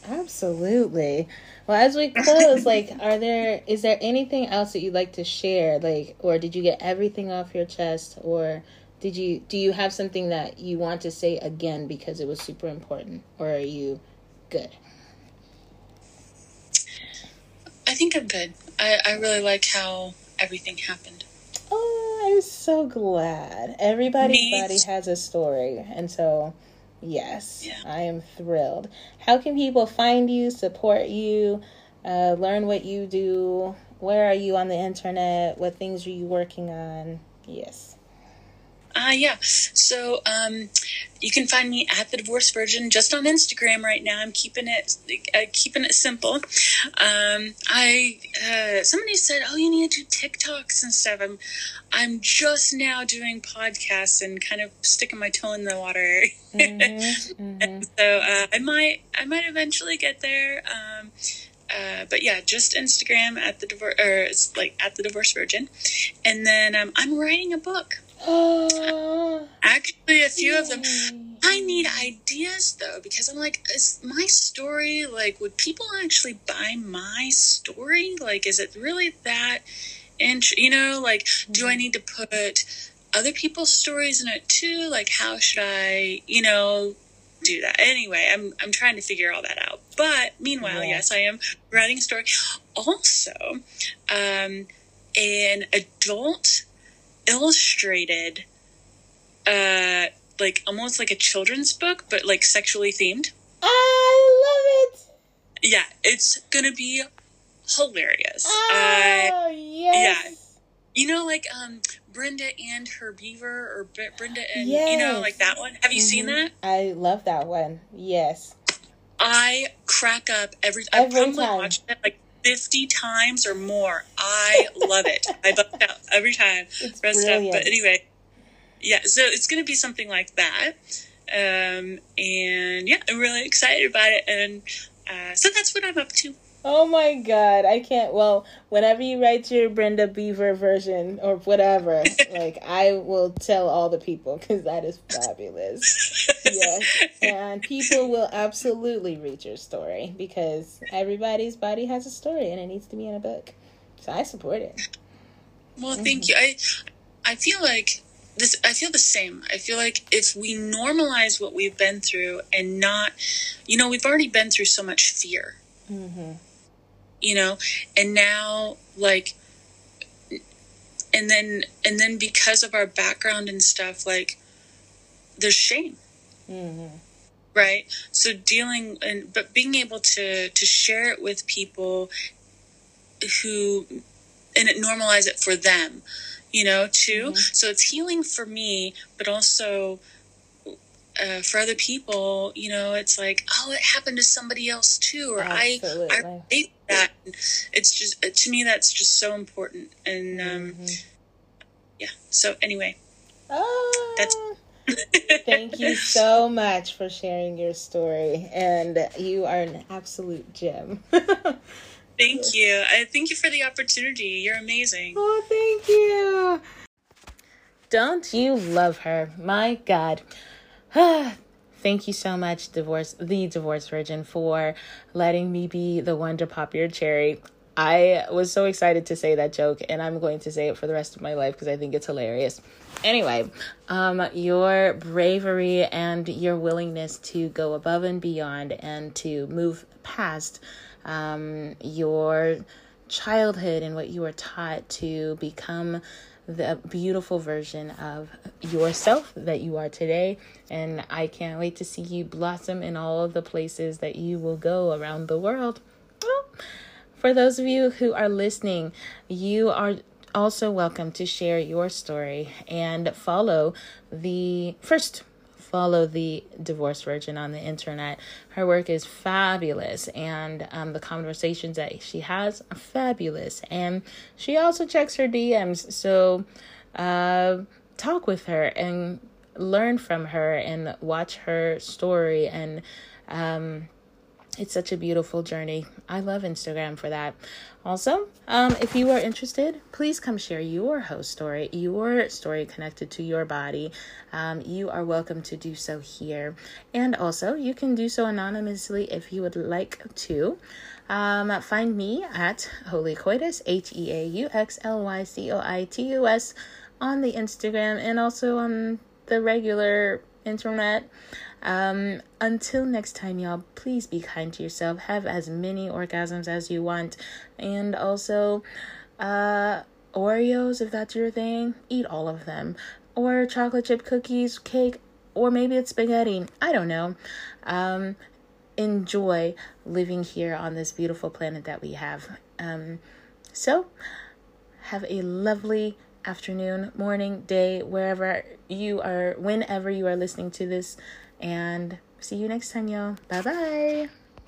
Speaker 1: Absolutely. Well, as we close, like, are there is there anything else that you'd like to share, like, or did you get everything off your chest, or did you do you have something that you want to say again because it was super important, or are you good?
Speaker 2: I think I'm good. I I really like how everything happened.
Speaker 1: Oh, I'm so glad. Everybody's Me. body has a story, and so Yes, yeah. I am thrilled. How can people find you, support you, uh, learn what you do? Where are you on the internet? What things are you working on? Yes.
Speaker 2: Uh, yeah. So um, you can find me at the Divorced Virgin just on Instagram right now. I'm keeping it uh, keeping it simple. Um, I uh, somebody said, "Oh, you need to do TikToks and stuff." I'm I'm just now doing podcasts and kind of sticking my toe in the water. Mm-hmm, mm-hmm. so uh, I might I might eventually get there. Um, uh, but yeah, just Instagram at the divorce, or it's like at the divorce virgin, and then um, I'm writing a book. Actually, a few of them. I need ideas though because I'm like, is my story like? Would people actually buy my story? Like, is it really that? And you know, like, do I mm-hmm. need to put other people's stories in it too? Like, how should I, you know, do that? Anyway, I'm I'm trying to figure all that out. But meanwhile, yes, I am writing a story. Also, um, an adult illustrated uh like almost like a children's book but like sexually themed
Speaker 1: i love it
Speaker 2: yeah it's gonna be hilarious
Speaker 1: oh, uh, yes. yeah
Speaker 2: you know like um brenda and her beaver or brenda and yes. you know like that one have you mm-hmm. seen that
Speaker 1: i love that one yes
Speaker 2: i crack up every, every i probably time. watched it like 50 times or more. I love it. I bust out every time. It's brilliant. But anyway, yeah, so it's going to be something like that. Um, and yeah, I'm really excited about it. And uh, so that's what I'm up to.
Speaker 1: Oh my god, I can't. Well, whenever you write your Brenda Beaver version or whatever, like I will tell all the people because that is fabulous. yes, and people will absolutely read your story because everybody's body has a story and it needs to be in a book. So I support it.
Speaker 2: Well, thank mm-hmm. you. I I feel like this. I feel the same. I feel like if we normalize what we've been through and not, you know, we've already been through so much fear. Mm-hmm you know and now like and then and then because of our background and stuff like there's shame mm-hmm. right so dealing and but being able to to share it with people who and it normalize it for them you know too mm-hmm. so it's healing for me but also uh, for other people, you know, it's like, oh, it happened to somebody else too, or Absolutely. I, I relate that. It's just to me that's just so important, and um, mm-hmm. yeah. So anyway, oh. that's.
Speaker 1: thank you so much for sharing your story, and you are an absolute gem.
Speaker 2: thank you. I thank you for the opportunity. You're amazing.
Speaker 1: Oh, thank you. Don't you love her? My God. Thank you so much, divorce the divorce virgin, for letting me be the one to pop your cherry. I was so excited to say that joke, and I'm going to say it for the rest of my life because I think it's hilarious. Anyway, um, your bravery and your willingness to go above and beyond and to move past um, your childhood and what you were taught to become the beautiful version of yourself that you are today. And I can't wait to see you blossom in all of the places that you will go around the world. For those of you who are listening, you are also welcome to share your story and follow the first follow the divorced virgin on the internet. Her work is fabulous, and um, the conversations that she has are fabulous. And she also checks her DMs, so uh, talk with her and learn from her and watch her story and um, it's such a beautiful journey. I love Instagram for that. Also, um, if you are interested, please come share your host story, your story connected to your body. Um, you are welcome to do so here. And also, you can do so anonymously if you would like to. Um, find me at Heauxly Coitus, H E A U X L Y C O I T U S, on the Instagram and also on the regular internet. Um, until next time, y'all, please be kind to yourself. Have as many orgasms as you want. And also, uh, Oreos, if that's your thing, eat all of them. Or chocolate chip cookies, cake, or maybe it's spaghetti. I don't know. Um, enjoy living here on this beautiful planet that we have. Um, so, have a lovely afternoon, morning, day, wherever you are, whenever you are listening to this. And see you next time, y'all. Bye bye.